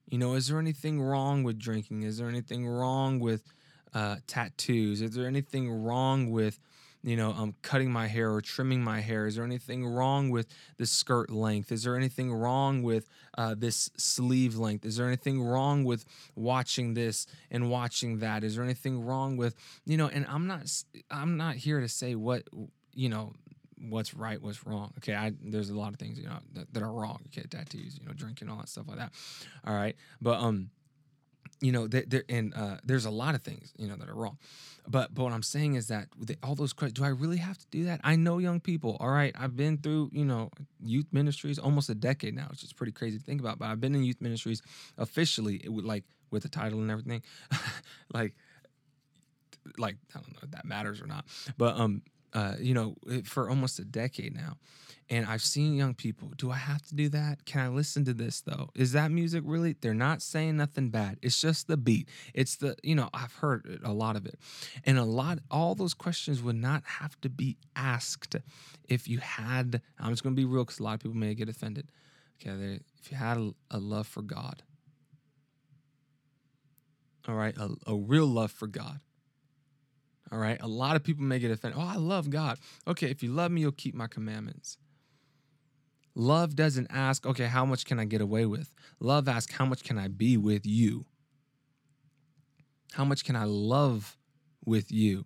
You know, is there anything wrong with drinking? Is there anything wrong with uh, tattoos? Is there anything wrong with you know, um, cutting my hair or trimming my hair? Is there anything wrong with the skirt length? Is there anything wrong with uh, this sleeve length? Is there anything wrong with watching this and watching that? Is there anything wrong with, you know, and I'm not, I'm not here to say what, you know, what's right, what's wrong. Okay, I there's a lot of things you know that, that are wrong. Okay, tattoos, you know, drinking, all that stuff like that. All right, but um, you know, there, there and uh, there's a lot of things you know that are wrong. But but what I'm saying is that all those questions, do I really have to do that? I know young people. All right, I've been through you know youth ministries almost a decade now, which is pretty crazy to think about. But I've been in youth ministries officially, it would like with the title and everything, like like I don't know if that matters or not, but um uh, you know, for almost a decade now. And I've seen young people, do I have to do that? Can I listen to this though? Is that music really? They're not saying nothing bad. It's just the beat. It's the, you know, I've heard a lot of it. And a lot, all those questions would not have to be asked if you had, I'm just going to be real because a lot of people may get offended. Okay. If you had a, a love for God, all right, a, a real love for God all right. A lot of people may get offended. Oh, I love God. Okay. If you love me, you'll keep my commandments. Love doesn't ask, okay, how much can I get away with? Love asks, how much can I be with you? How much can I love with you?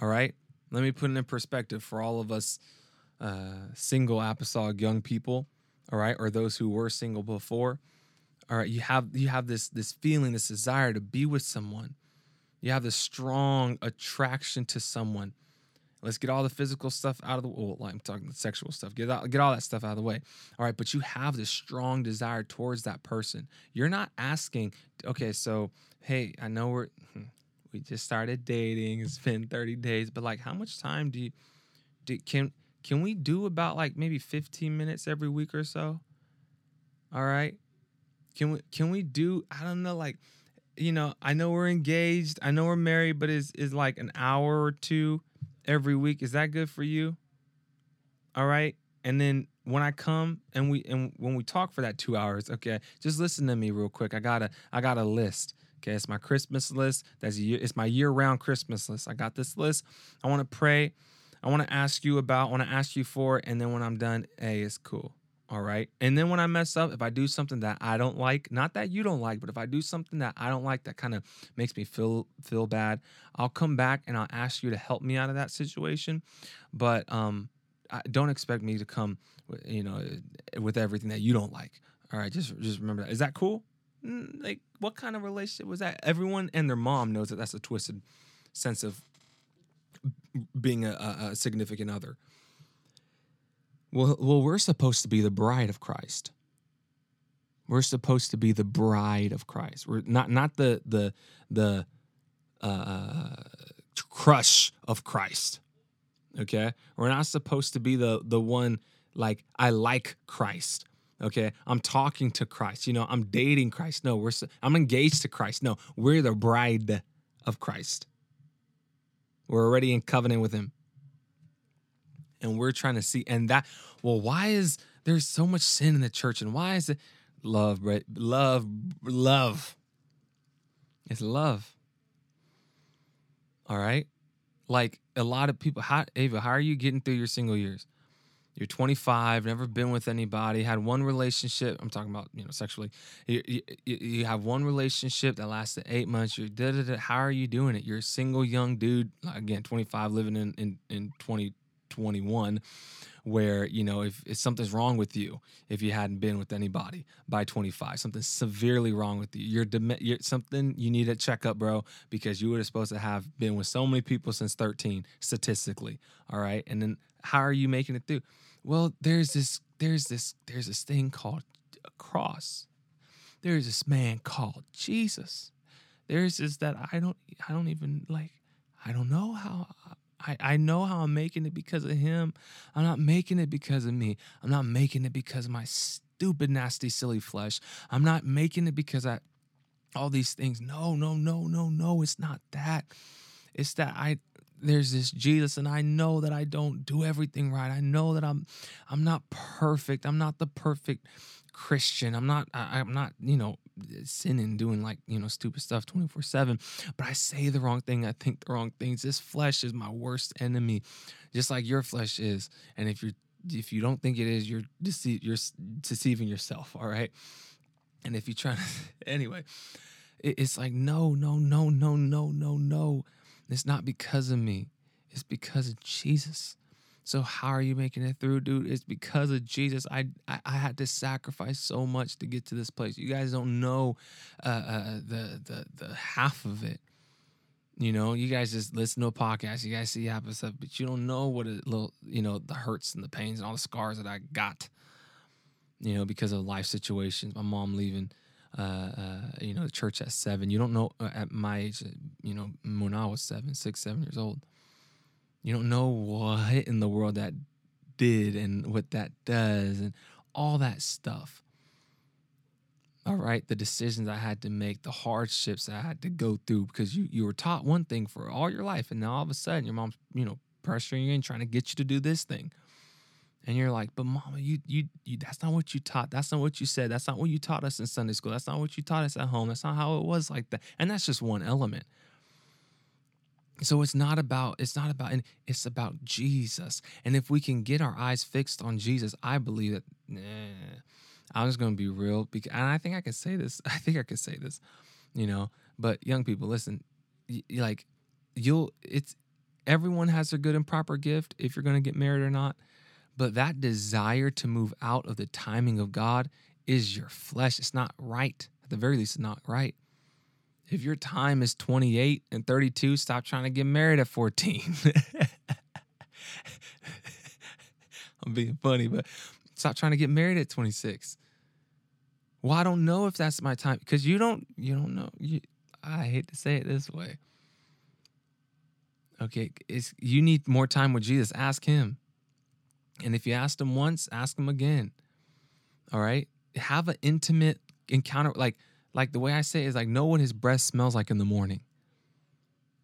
All right. Let me put it in perspective for all of us uh, single apostolic young people, all right, or those who were single before. All right, you have you have this this feeling, this desire to be with someone you have this strong attraction to someone. Let's get all the physical stuff out of the well, I'm talking the sexual stuff. Get out, get all that stuff out of the way. All right, but you have this strong desire towards that person. You're not asking, okay, so hey, I know we're hmm, we just started dating. It's been 30 days, but like, how much time do you do? Can can we do about like maybe 15 minutes every week or so? All right. Can we can we do? I don't know, like you know, I know we're engaged, I know we're married, but is is like an hour or two every week. Is that good for you? All right. And then when I come and we and when we talk for that two hours, okay, just listen to me real quick. I got a I got a list. Okay, it's my Christmas list. That's year, it's my year-round Christmas list. I got this list. I want to pray. I want to ask you about. I want to ask you for, and then when I'm done, hey, it's cool. All right. And then when I mess up, if I do something that I don't like, not that you don't like, but if I do something that I don't like that kind of makes me feel feel bad, I'll come back and I'll ask you to help me out of that situation. But um I don't expect me to come you know with everything that you don't like. All right, just just remember that. Is that cool? Like what kind of relationship was that? Everyone and their mom knows that that's a twisted sense of being a, a significant other. Well, well, we're supposed to be the bride of Christ. We're supposed to be the bride of Christ. We're not not the the the uh, crush of Christ. Okay, we're not supposed to be the the one like I like Christ. Okay, I'm talking to Christ. You know, I'm dating Christ. No, we're I'm engaged to Christ. No, we're the bride of Christ. We're already in covenant with Him and we're trying to see and that well why is there's so much sin in the church and why is it love right love love it's love all right like a lot of people how ava how are you getting through your single years you're 25, never been with anybody, had one relationship. I'm talking about, you know, sexually. You, you, you have one relationship that lasted eight months. You're da, da, da. How are you doing it? You're a single young dude, again, 25, living in, in, in 2021 where you know if, if, something's wrong with you if you hadn't been with anybody by 25 something severely wrong with you you're, dem- you're something you need to check up bro because you were supposed to have been with so many people since 13 statistically all right and then how are you making it through well, there's this, there's this, there's this thing called a cross. There's this man called Jesus. There's this that I don't, I don't even like. I don't know how. I, I know how I'm making it because of him. I'm not making it because of me. I'm not making it because of my stupid, nasty, silly flesh. I'm not making it because I all these things. No, no, no, no, no. It's not that. It's that I there's this Jesus and I know that I don't do everything right. I know that I'm I'm not perfect. I'm not the perfect Christian. I'm not I, am not, you know, sinning doing like, you know, stupid stuff 24/7, but I say the wrong thing. I think the wrong things. This flesh is my worst enemy, just like your flesh is. And if you if you don't think it is, you're you're deceiving yourself, all right? And if you try to anyway, it's like no, no, no, no, no, no, no it's not because of me, it's because of Jesus. So how are you making it through, dude? It's because of Jesus. I, I, I had to sacrifice so much to get to this place. You guys don't know uh, uh, the the the half of it. You know, you guys just listen to a podcast. You guys see episodes, but you don't know what a little, you know, the hurts and the pains and all the scars that I got. You know, because of life situations. My mom leaving uh, uh, you know, the church at seven. You don't know uh, at my age, you know, when I was seven, six, seven years old, you don't know what in the world that did and what that does and all that stuff. All right, the decisions I had to make, the hardships I had to go through because you you were taught one thing for all your life, and now all of a sudden your mom's you know pressuring you and trying to get you to do this thing and you're like, but mama, you, you, you, that's not what you taught. That's not what you said. That's not what you taught us in Sunday school. That's not what you taught us at home. That's not how it was like that. And that's just one element. So it's not about, it's not about, and it's about Jesus. And if we can get our eyes fixed on Jesus, I believe that, nah, I'm just to be real. Because, and I think I can say this. I think I can say this, you know, but young people, listen, y- like you'll, it's, everyone has their good and proper gift if you're to get married or not but that desire to move out of the timing of God is your flesh. It's not right. At the very least, it's not right. If your time is 28 and 32, stop trying to get married at 14. I'm being funny, but stop trying to get married at 26. Well, I don't know if that's my time because you don't you don't know. You, I hate to say it this way. Okay, it's you need more time with Jesus. Ask him. And if you asked him once, ask him again. All right? Have an intimate encounter like like the way I say it is like know what his breath smells like in the morning.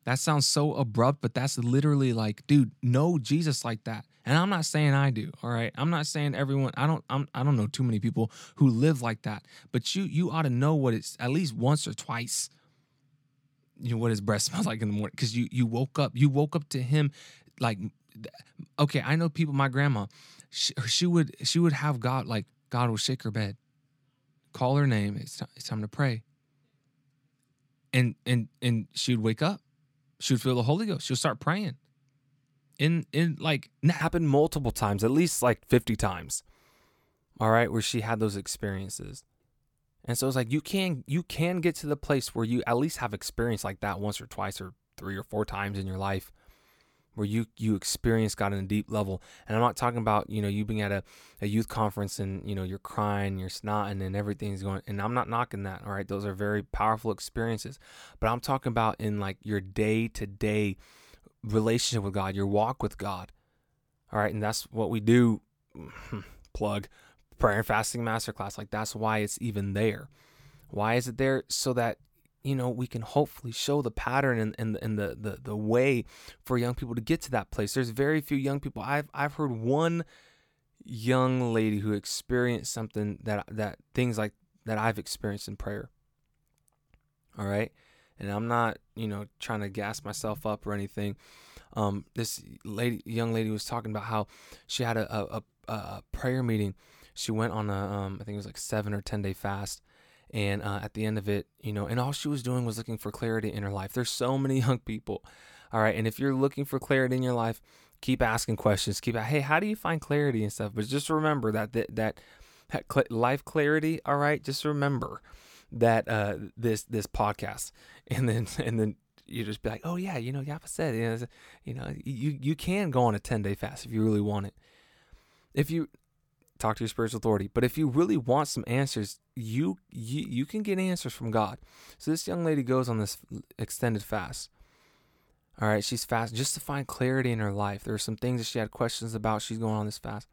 That sounds so abrupt, but that's literally like, dude, know Jesus like that. And I'm not saying I do, all right? I'm not saying everyone. I don't. I'm, I don't know too many people who live like that. But you, you ought to know what it's at least once or twice. You know what his breath smells like in the morning because you you woke up. You woke up to him, like okay, I know people. My grandma, she, she would she would have God like God will shake her bed, call her name. It's time, it's time to pray. And and and she would wake up. She would feel the Holy Ghost. She'll start praying. In in like happened multiple times, at least like fifty times. All right, where she had those experiences. And so it's like you can you can get to the place where you at least have experience like that once or twice or three or four times in your life where you you experience God in a deep level. And I'm not talking about you know you being at a, a youth conference and you know you're crying, you're snotting, and everything's going. And I'm not knocking that. All right, those are very powerful experiences. But I'm talking about in like your day to day relationship with God, your walk with God. All right, and that's what we do. plug prayer and fasting masterclass. Like that's why it's even there. Why is it there? So that you know, we can hopefully show the pattern and, and, and the, the, the way for young people to get to that place. There's very few young people. I've, I've heard one young lady who experienced something that, that things like that I've experienced in prayer. All right. And I'm not, you know, trying to gas myself up or anything. Um, this lady, young lady was talking about how she had a, a, uh, prayer meeting. She went on a, um, I think it was like seven or 10 day fast. And uh, at the end of it, you know, and all she was doing was looking for clarity in her life. There's so many young people. All right. And if you're looking for clarity in your life, keep asking questions. Keep, hey, how do you find clarity and stuff? But just remember that, that, that, that life clarity. All right. Just remember that, uh, this, this podcast and then, and then you just be like, oh yeah, you know, Yappa said, you know, you know, you, you can go on a 10 day fast if you really want it. If you, talk to your spiritual authority. But if you really want some answers, you you you can get answers from God. So this young lady goes on this extended fast. All right, she's fast just to find clarity in her life. There are some things that she had questions about. She's going on this fast.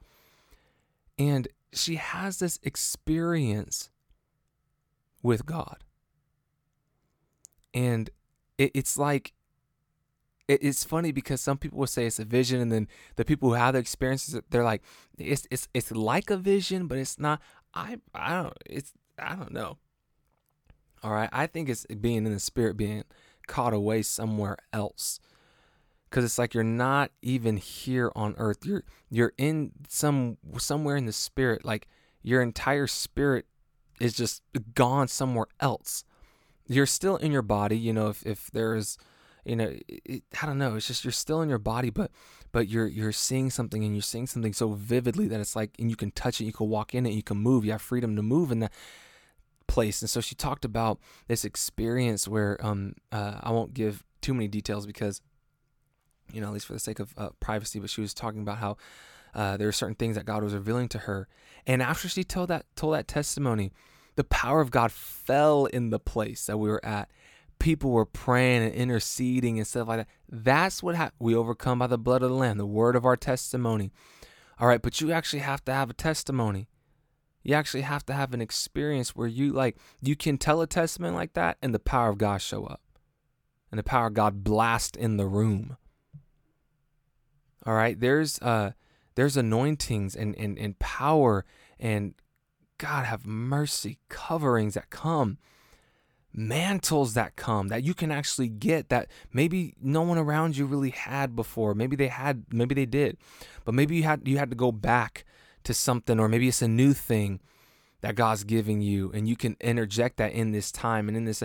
And she has this experience with God. And it, it's like it's funny because some people will say it's a vision, and then the people who have the experiences, they're like, it's it's it's like a vision, but it's not. I I don't it's I don't know. All right, I think it's being in the spirit, being caught away somewhere else, because it's like you're not even here on earth. You're you're in some somewhere in the spirit, like your entire spirit is just gone somewhere else. You're still in your body, you know. If if there's you know it, i don't know it's just you're still in your body but but you're you're seeing something and you're seeing something so vividly that it's like and you can touch it you can walk in it you can move you have freedom to move in that place. And so she talked about this experience where um uh, i won't give too many details because you know at least for the sake of uh, privacy but she was talking about how uh, there are certain things that god was revealing to her. And after she told that told that testimony the power of god fell in the place that we were at people were praying and interceding and stuff like that. That's what ha- we overcome by the blood of the Lamb, the word of our testimony. All right, but you actually have to have a testimony. You actually have to have an experience where you like you can tell a testimony like that and the power of God show up. And the power of God blast in the room. All right, there's uh there's anointings and and, and power and God have mercy coverings that come mantles that come that you can actually get that maybe no one around you really had before. Maybe they had maybe they did. But maybe you had you had to go back to something or maybe it's a new thing that God's giving you and you can interject that in this time and in this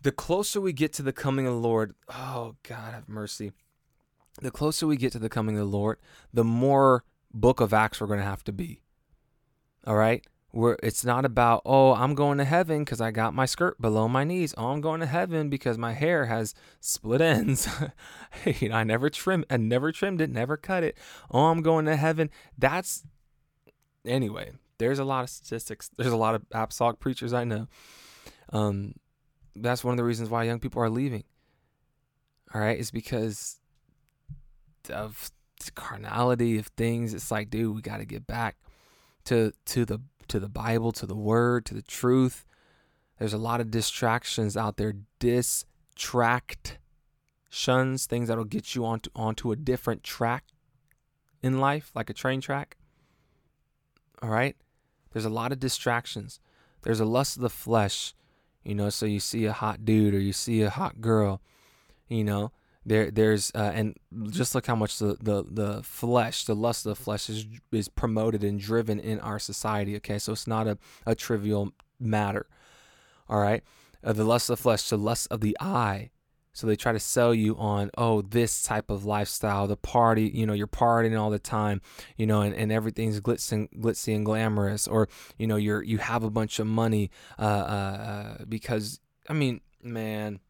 the closer we get to the coming of the Lord oh God have mercy. The closer we get to the coming of the Lord the more book of acts we're going to have to be. All right where it's not about oh i'm going to heaven because i got my skirt below my knees. Oh i'm going to heaven because my hair has split ends. You know i never trimmed i never trimmed it never cut it. Oh i'm going to heaven. That's anyway there's a lot of statistics there's a lot of apostolic preachers i know. Um that's one of the reasons why young people are leaving. All right? Is because of carnality of things. It's like dude we got to get back to to the to the Bible, to the Word, to the truth. There's a lot of distractions out there, distractions, things that'll get you onto onto a different track in life, like a train track. All right? There's a lot of distractions. There's a lust of the flesh, you know, so you see a hot dude or you see a hot girl, you know, there there's uh, and just look how much the, the the flesh the lust of the flesh is is promoted and driven in our society okay? So it's not a, a trivial matter all right? Uh, the lust of the flesh the lust of the eye. So they try to sell you on oh this type of lifestyle the party you know you're partying all the time you know and, and everything's glitzy and, glitzy and glamorous or you know you're you have a bunch of money uh, uh, uh because i mean man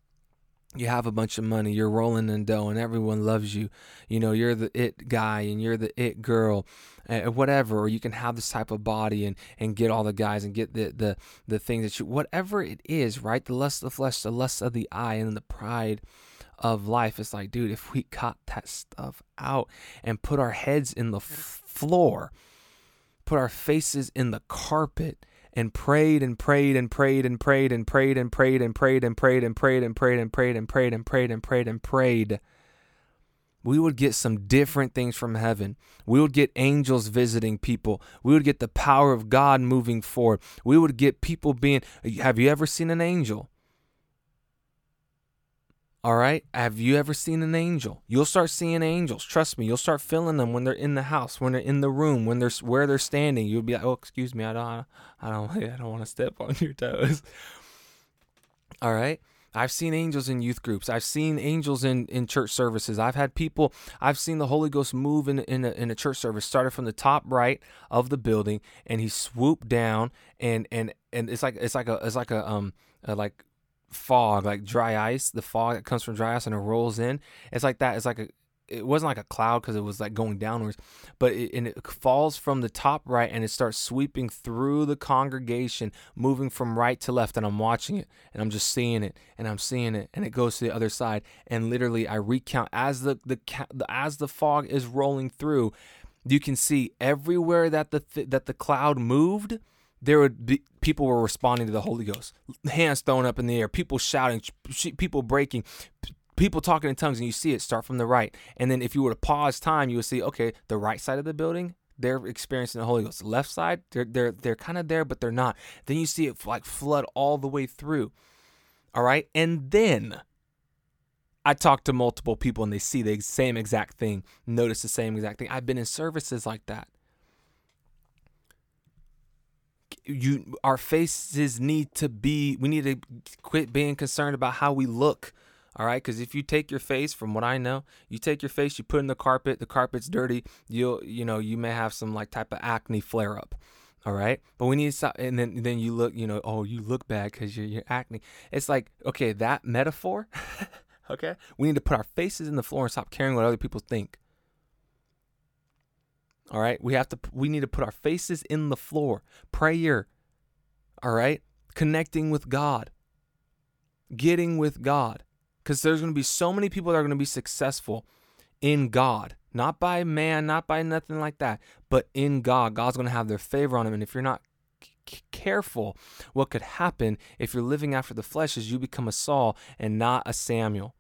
you have a bunch of money, you're rolling in dough, and everyone loves you. You know, you're the it guy and you're the it girl, uh, whatever. Or you can have this type of body and and get all the guys and get the the the things that you whatever it is, right? The lust of the flesh, the lust of the eye, and the pride of life. It's like, dude, if we cut that stuff out and put our heads in the f- floor, put our faces in the carpet and prayed and prayed and prayed and prayed and prayed and prayed and prayed and prayed and prayed and prayed and prayed and prayed and prayed and prayed and prayed we would get some different things from heaven. We would get angels visiting people. We would get the power of God moving forward. We would get people being. Have you ever seen an angel? All right. Have you ever seen an angel? You'll start seeing angels. Trust me. You'll start feeling them when they're in the house, when they're in the room, when they're where they're standing. You'll be like, "Oh, excuse me. I don't. I don't. I don't want to step on your toes." All right. I've seen angels in youth groups. I've seen angels in, in church services. I've had people, I've seen the Holy Ghost move in, in, a, in a church service, started from the top right of the building, and he swooped down, and and and it's like it's like a it's like a um a like fog, like dry ice, the fog that comes from dry ice and it rolls in. It's like that. It's like a it wasn't like a cloud because it was like going downwards, but it, and it falls from the top right and it starts sweeping through the congregation, moving from right to left. And I'm watching it and I'm just seeing it and I'm seeing it and it goes to the other side. And literally, I recount as the the as the fog is rolling through, you can see everywhere that the that the cloud moved there would be people were responding to the Holy Ghost, hands thrown up in the air, people shouting, people breaking, people talking in tongues, and you see it start from the right. And then if you were to pause time, you would see, okay, the right side of the building, they're experiencing the Holy Ghost. The left side, they're they're they're kind of there, but they're not. Then you see it like flood all the way through. All right, and then I talk to multiple people and they see the same exact thing, notice the same exact thing. I've been in services like that. You our faces need to be we need to quit being concerned about how we look all right? Because if you take your face from what i know you take your face you put in the carpet the carpet's dirty you'll you know you may have some like type of acne flare up all right? But we need to stop and then then you look you know oh you look bad because you're, you're acne. It's like okay that metaphor okay? We need to put our faces in the floor and stop caring what other people think all right. We have to, we need to put our faces in the floor. Prayer. All right. Connecting with God. Getting with God. Because there's going to be so many people that are going to be successful in God. Not by man, not by nothing like that, but in God. God's going to have their favor on them. And if you're not careful, what could happen if you're living after the flesh is you become a Saul and not a Samuel.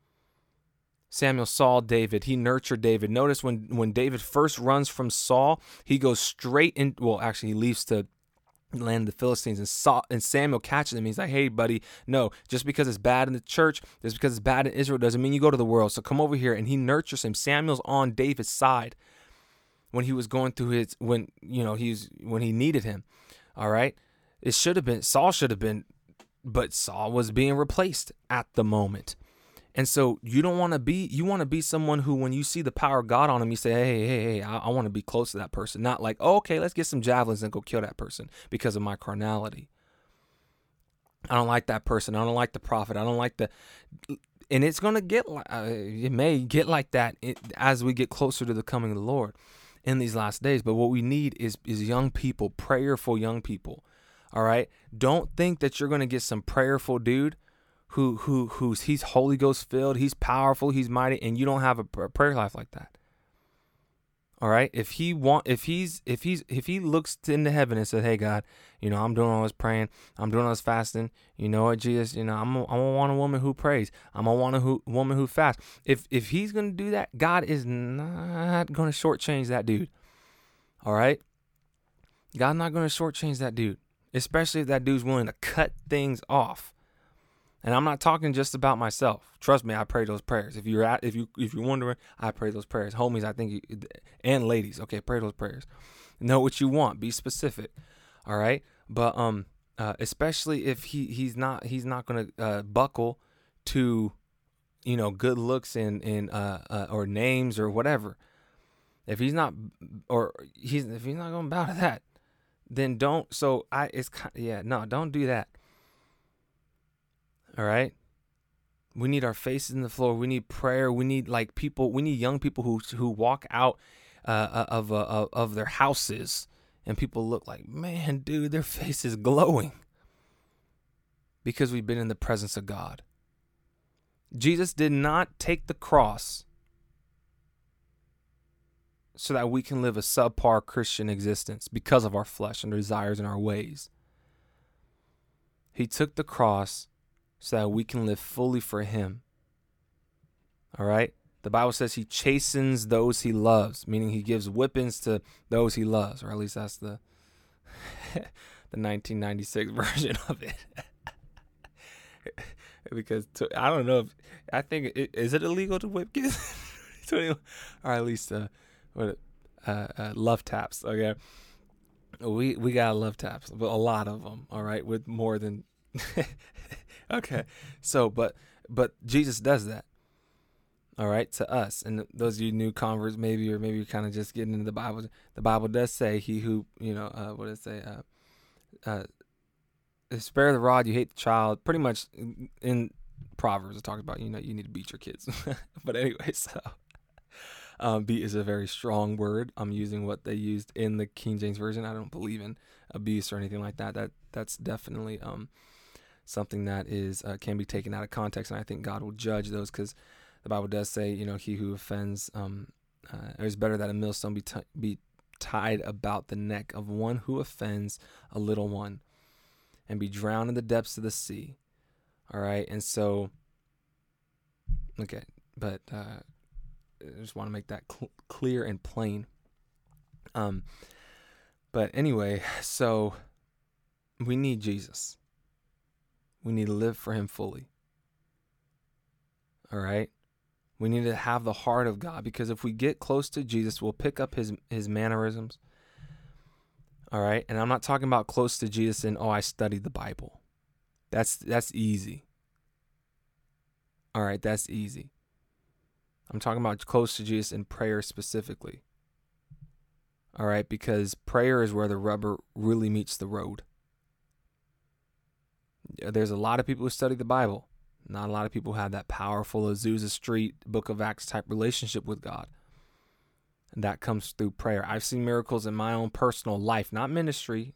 Samuel saw David. He nurtured David. Notice when when David first runs from Saul, he goes straight in. Well, actually, he leaves to land the Philistines, and Saul and Samuel catches him. He's like, "Hey, buddy, no, just because it's bad in the church, just because it's bad in Israel, doesn't mean you go to the world. So come over here." And he nurtures him. Samuel's on David's side when he was going through his when you know he's when he needed him. All right, it should have been Saul should have been, but Saul was being replaced at the moment. And so you don't want to be, you want to be someone who, when you see the power of God on him, you say, hey, hey, hey, I, I want to be close to that person. Not like, oh, okay, let's get some javelins and go kill that person because of my carnality. I don't like that person. I don't like the prophet. I don't like the, and it's going to get, uh, it may get like that as we get closer to the coming of the Lord in these last days. But what we need is, is young people, prayerful young people. All right. Don't think that you're going to get some prayerful dude who who who's he's Holy Ghost filled, he's powerful, he's mighty, and you don't have a prayer life like that. All right. If he want, if he's, if he's, if he looks into heaven and says, "Hey God, you know, I'm doing all this praying, I'm doing all this fasting. You know what, Jesus? You know, I'm, I am want a woman who prays. I'm gonna want a who, woman who fasts. If, if he's gonna do that, God is not gonna shortchange that dude. All right. God's not gonna shortchange that dude, especially if that dude's willing to cut things off. And I'm not talking just about myself. Trust me, I pray those prayers. If you're at, if you if you're wondering, I pray those prayers. Homies, I think you, and ladies, okay, pray those prayers. Know what you want. Be specific. All right? But um uh, especially if he he's not he's not to uh, buckle to you know good looks and and uh, uh, or names or whatever. If he's not or he's if he's not to bow to that, then don't. So I it's kind yeah no don't do that. All right. We need our faces in the floor. We need prayer. We need like people. We need young people who who walk out uh, uh of uh, of their houses, and people look like, man, dude, their face is glowing because we've been in the presence of God. Jesus did not take the cross so that we can live a subpar Christian existence because of our flesh and desires and our ways. He took the cross so that we can live fully for Him. All right? The Bible says He chastens those He loves, meaning He gives whippings to those He loves, or at least that's the the 1996 version of it. because to, I don't know if I think it, is it illegal to whip kids, or at least uh, what uh, uh, love taps. Okay, we we got love taps, but a lot of them. All right, with more than. okay, so but but Jesus does that. All right, to us and those of you new converts, maybe or maybe you're kind of just getting into the Bible. The Bible does say, "He who you know, uh, what does it say? Uh, uh, spare the rod, you hate the child. Pretty much in Proverbs, it talks about you know you need to beat your kids. but anyway, so um, beat is a very strong word. I'm using what they used in the King James version. I don't believe in abuse or anything like that. That that's definitely um, something that is uh, can be taken out of context, and I think God will judge those because the Bible does say you know he who offends um, uh, it is better that a millstone be t- be tied about the neck of one who offends a little one and be drowned in the depths of the sea. All right. And so, okay. But uh, I just want to make that cl- clear and plain. Um, but anyway, so we need Jesus. We need to live for him fully. All right? We need to have the heart of God because if we get close to Jesus, we'll pick up his his mannerisms. All right? And I'm not talking about close to Jesus and oh, I studied the Bible. That's that's easy. All right, that's easy. I'm talking about close to Jesus in prayer specifically. All right, because prayer is where the rubber really meets the road. There's a lot of people who study the Bible. Not a lot of people have that powerful Azusa Street, Book of Acts type relationship with God. And that comes through prayer. I've seen miracles in my own personal life, not ministry.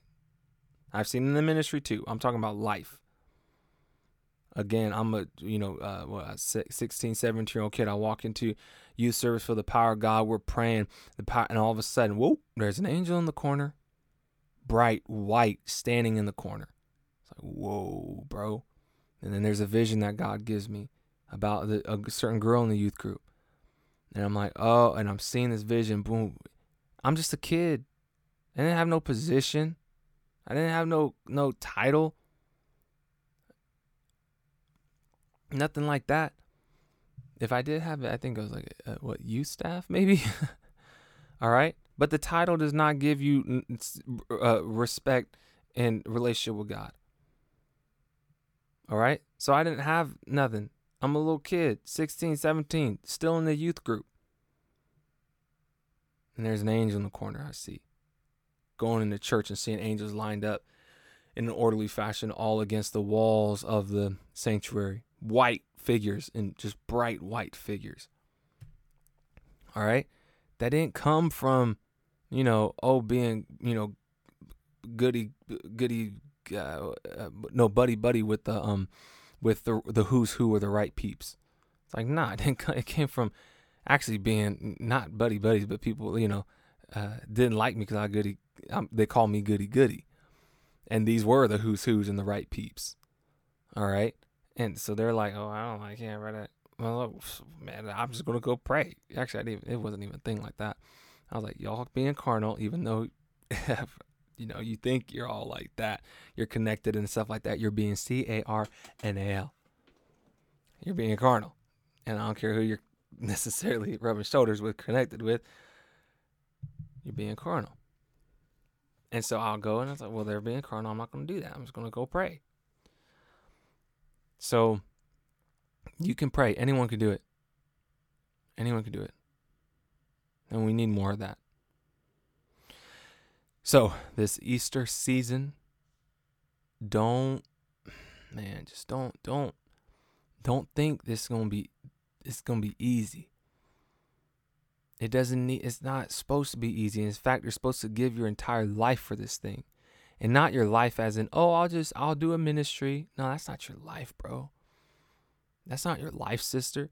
I've seen in the ministry too. I'm talking about life. Again, I'm a, you know, uh, what, 16, 17 year old kid. I walk into youth service for the power of God. We're praying, the power, and all of a sudden, whoop! there's an angel in the corner, bright white, standing in the corner. Like, whoa, bro. And then there's a vision that God gives me about the, a certain girl in the youth group. And I'm like, oh, and I'm seeing this vision. Boom. I'm just a kid. I didn't have no position. I didn't have no no title. Nothing like that. If I did have it, I think it was like uh, what youth staff maybe. All right, but the title does not give you uh, respect and relationship with God. All right, so I didn't have nothing. I'm a little kid, 16, 17, still in the youth group. And there's an angel in the corner I see. Going into church and seeing angels lined up in an orderly fashion all against the walls of the sanctuary. White figures and just bright white figures. All right? That didn't come from, you know, oh, being, you know, goody, goody, uh, uh, no, buddy, buddy with the, um, with the the who's who or the right peeps. It's like nah, it, came from actually being not buddy buddies, but people you know uh, didn't like me because I goody. Um, they call me goody goody, and these were the who's who's and the right peeps. All right, and so they're like, oh, I don't, like can't write. Well, man, I'm just gonna go pray. Actually, I didn't. It wasn't even a thing like that. I was like, y'all being carnal, even though you know, you think you're all like that, you're connected and stuff like that. You're being C A R N A L. You're being carnal. And I don't care who you're necessarily rubbing shoulders with, connected with, you're being carnal. And so I'll go and I was like, well, they're being carnal. I'm not going to do that. I'm just going to go pray. So you can pray. Anyone can do it. Anyone can do it. And we need more of that. So, this Easter season, don't man, just don't don't don't think this is going to be it's going to be easy. It doesn't need it's not supposed to be easy. In fact, you're supposed to give your entire life for this thing. And not your life as in, "Oh, I'll just I'll do a ministry." No, that's not your life, bro. That's not your life, sister.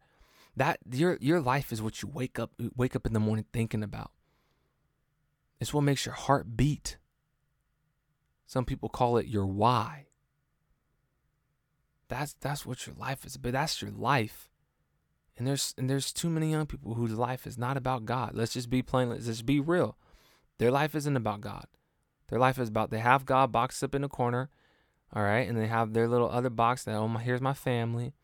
That your your life is what you wake up wake up in the morning thinking about. It's what makes your heart beat. Some people call it your why. That's that's what your life is, but that's your life. And there's and there's too many young people whose life is not about God. Let's just be plain. Let's just be real. Their life isn't about God. Their life is about they have God boxed up in a corner, All right. And they have their little other box that, oh, my, here's my family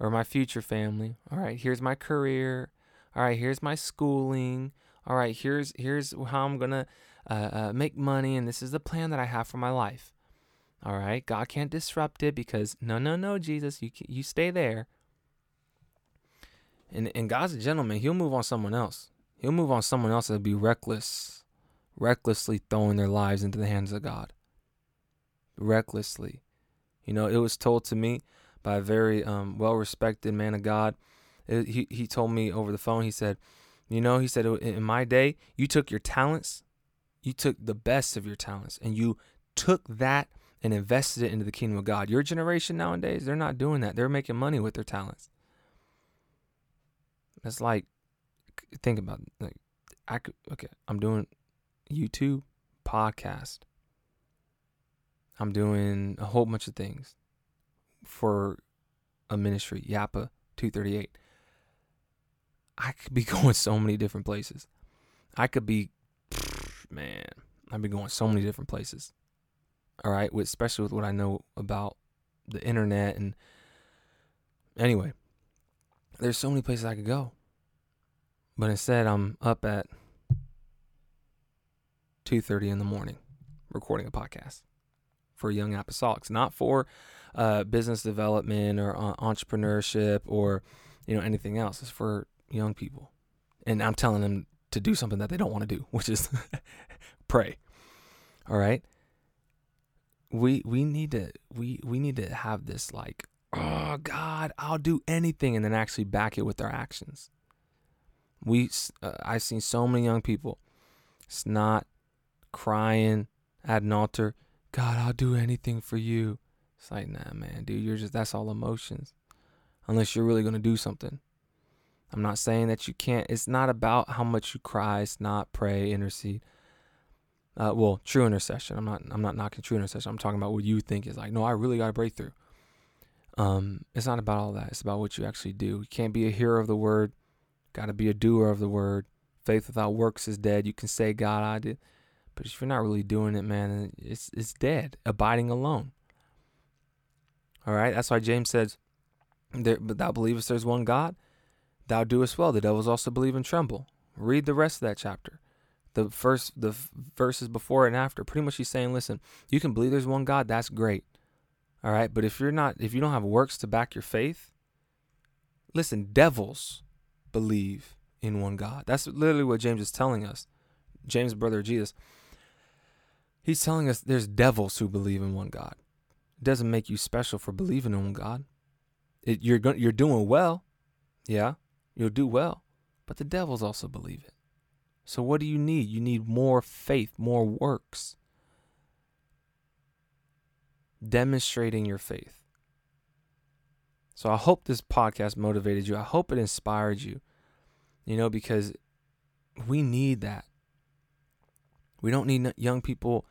or my future family. All right. Here's my career. All right. Here's my schooling. All right. Here's, here's how I'm to uh, uh, make money. And this is the plan that I have for my life. All right. God can't disrupt it because no, no, no, Jesus, you, you stay there. And, and God's a gentleman. He'll move on someone else. He'll move on someone else that'll be reckless, recklessly throwing their lives into the hands of God. Recklessly. You know, it was told to me by a very um, well respected man of God. It, he, he told me over the phone, he said, You know, he said, oh, in my day, you took your talents, you took the best of your talents, and you took that and invested it into the kingdom of God. Your generation nowadays, they're not doing that. They're making money with their talents. It's like, think about like, I could okay. I'm doing YouTube, podcast. I'm doing a whole bunch of things for a ministry, Yappa 238. I could be going so many different places. I could be, man, I'd be going so many different places. All right, with especially with what I know about the internet and anyway, there's so many places I could go. But instead, I'm up at 2:30 in the morning recording a podcast for young apostolics, not for uh, business development or uh, entrepreneurship or you know anything else. It's for young people, and I'm telling them to do something that they don't want to do, which is pray. All right. We we need to we we need to have this like oh God I'll do anything and then actually back it with our actions. We uh, I've seen so many young people snot crying at an altar God, I'll do anything for you. It's like, nah, man, dude, you're just, that's all emotions. Unless you're really to do something. I'm not saying that you can't, it's not about how much you cry, it's not pray, intercede. Uh, well, true intercession. I'm not, I'm not knocking true intercession. I'm talking about what you think is like, no, I really got a breakthrough. Um, it's not about all that. It's about what you actually do. You can't be a hearer of the word. Got to be a doer of the word. Faith without works is dead. You can say, God, I did. But if you're not really doing it, man, it's it's dead, abiding alone. All right, that's why James says, "There, "But thou believest there's one God, thou doest well. The devils also believe and tremble." Read the rest of that chapter. The first, the verses before and after, pretty much he's saying, "Listen, you can believe there's one God. That's great. All right, but if you're not, if you don't have works to back your faith, listen, devils believe in one God. That's literally what James is telling us. James, brother of Jesus. He's telling us there's devils who believe in one God. It doesn't make you special for believing in one God. It, you're you're doing well, yeah, you'll do well, but the devils also believe it. So what do you need? You need more faith, more works, demonstrating your faith. So I hope this podcast motivated you. I hope it inspired you. You know, because we need that. We don't need young people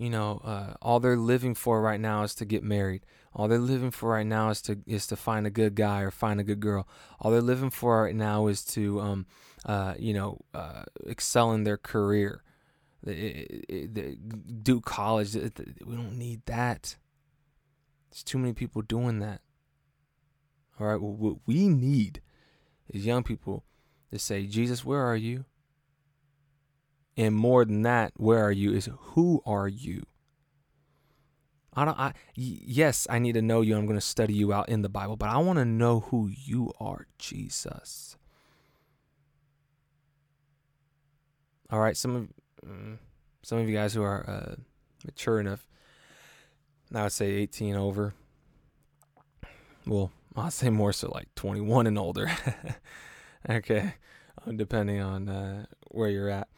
you know, uh, all they're living for right now is to get married. All they're living for right now is to is to find a good guy or find a good girl. All they're living for right now is to, um, uh, you know, uh, excel in their career, do college. We don't need that. There's too many people doing that. All right, well, what we need is young people to say, Jesus, where are you? And more than that, where are you is who are you? I don't I yes, I need to know you. I'm going to study you out in the Bible, but I want to know who you are, Jesus. All right, some of mm, some of you guys who are uh, mature enough, I would say 18 over. Well, I'll say more so like 21 and older. okay, depending on uh, where you're at.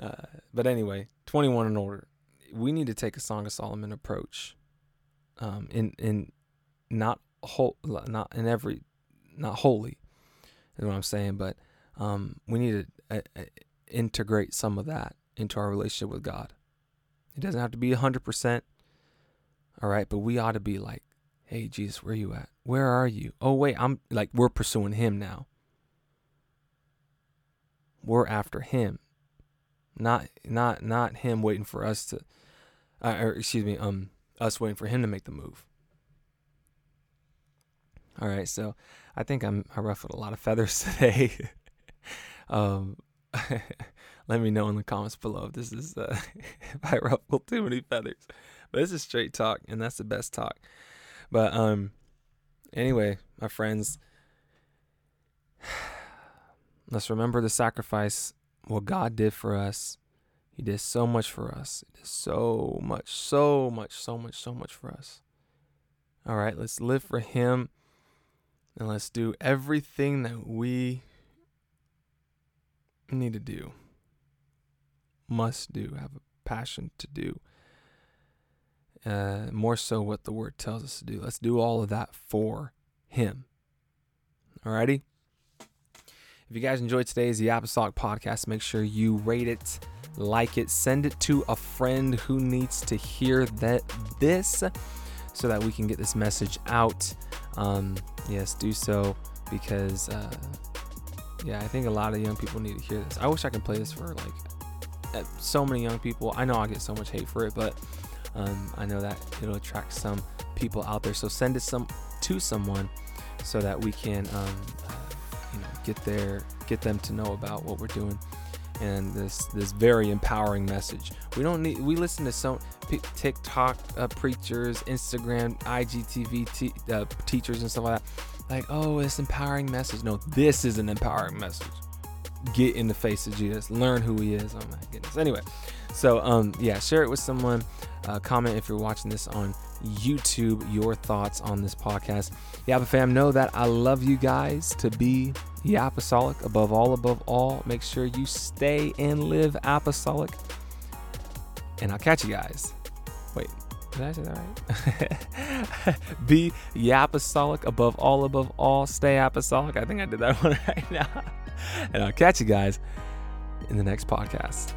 Uh, but anyway, 21 and older, we need to take a Song of Solomon approach. Um, in in not whole, not in every, not wholly, is what I'm saying. But um, we need to uh, uh, integrate some of that into our relationship with God. It doesn't have to be 100%. All right, but we ought to be like, hey, Jesus, where are you at? Where are you? Oh, wait, I'm like, we're pursuing Him now. We're after Him not not not him waiting for us to uh, or excuse me um us waiting for him to make the move. All right, so I think I'm I ruffled a lot of feathers today. um, let me know in the comments below if this is uh, if I ruffled too many feathers. But this is straight talk, and that's the best talk. But um, anyway, my friends, let's remember the sacrifice. What God did for us. He did so much for us. He did so much, so much, so much, so much for us. All right, let's live for Him and let's do everything that we need to do, must do, have a passion to do. Uh, more so what the word tells us to do. Let's do all of that for Him. Alrighty? If you guys enjoyed today's The Apostolic Podcast, make sure you rate it, like it, send it to a friend who needs to hear that this so that we can get this message out. Um, yes, do so because uh, yeah, I think a lot of young people need to hear this. I wish I could play this for like uh, so many young people. I know I get so much hate for it, but um, I know that it'll attract some people out there. So send it some to someone so that we can um, uh, you know get there, get them to know about what we're doing and this this very empowering message. We don't need. We listen to some TikTok uh, preachers, Instagram, IGTV uh, teachers, and stuff like that. Like, oh, this empowering message. No, this is an empowering message. Get in the face of Jesus. Learn who He is. Oh my goodness. Anyway, so um, yeah, share it with someone. Uh, comment if you're watching this on YouTube your thoughts on this podcast. But fam, know that I love you guys to be the apostolic above all, above all. Make sure you stay and live apostolic. And I'll catch you guys. Wait, did I say that right? be the apostolic above all, above all. Stay apostolic. I think I did that one right now. And I'll catch you guys in the next podcast.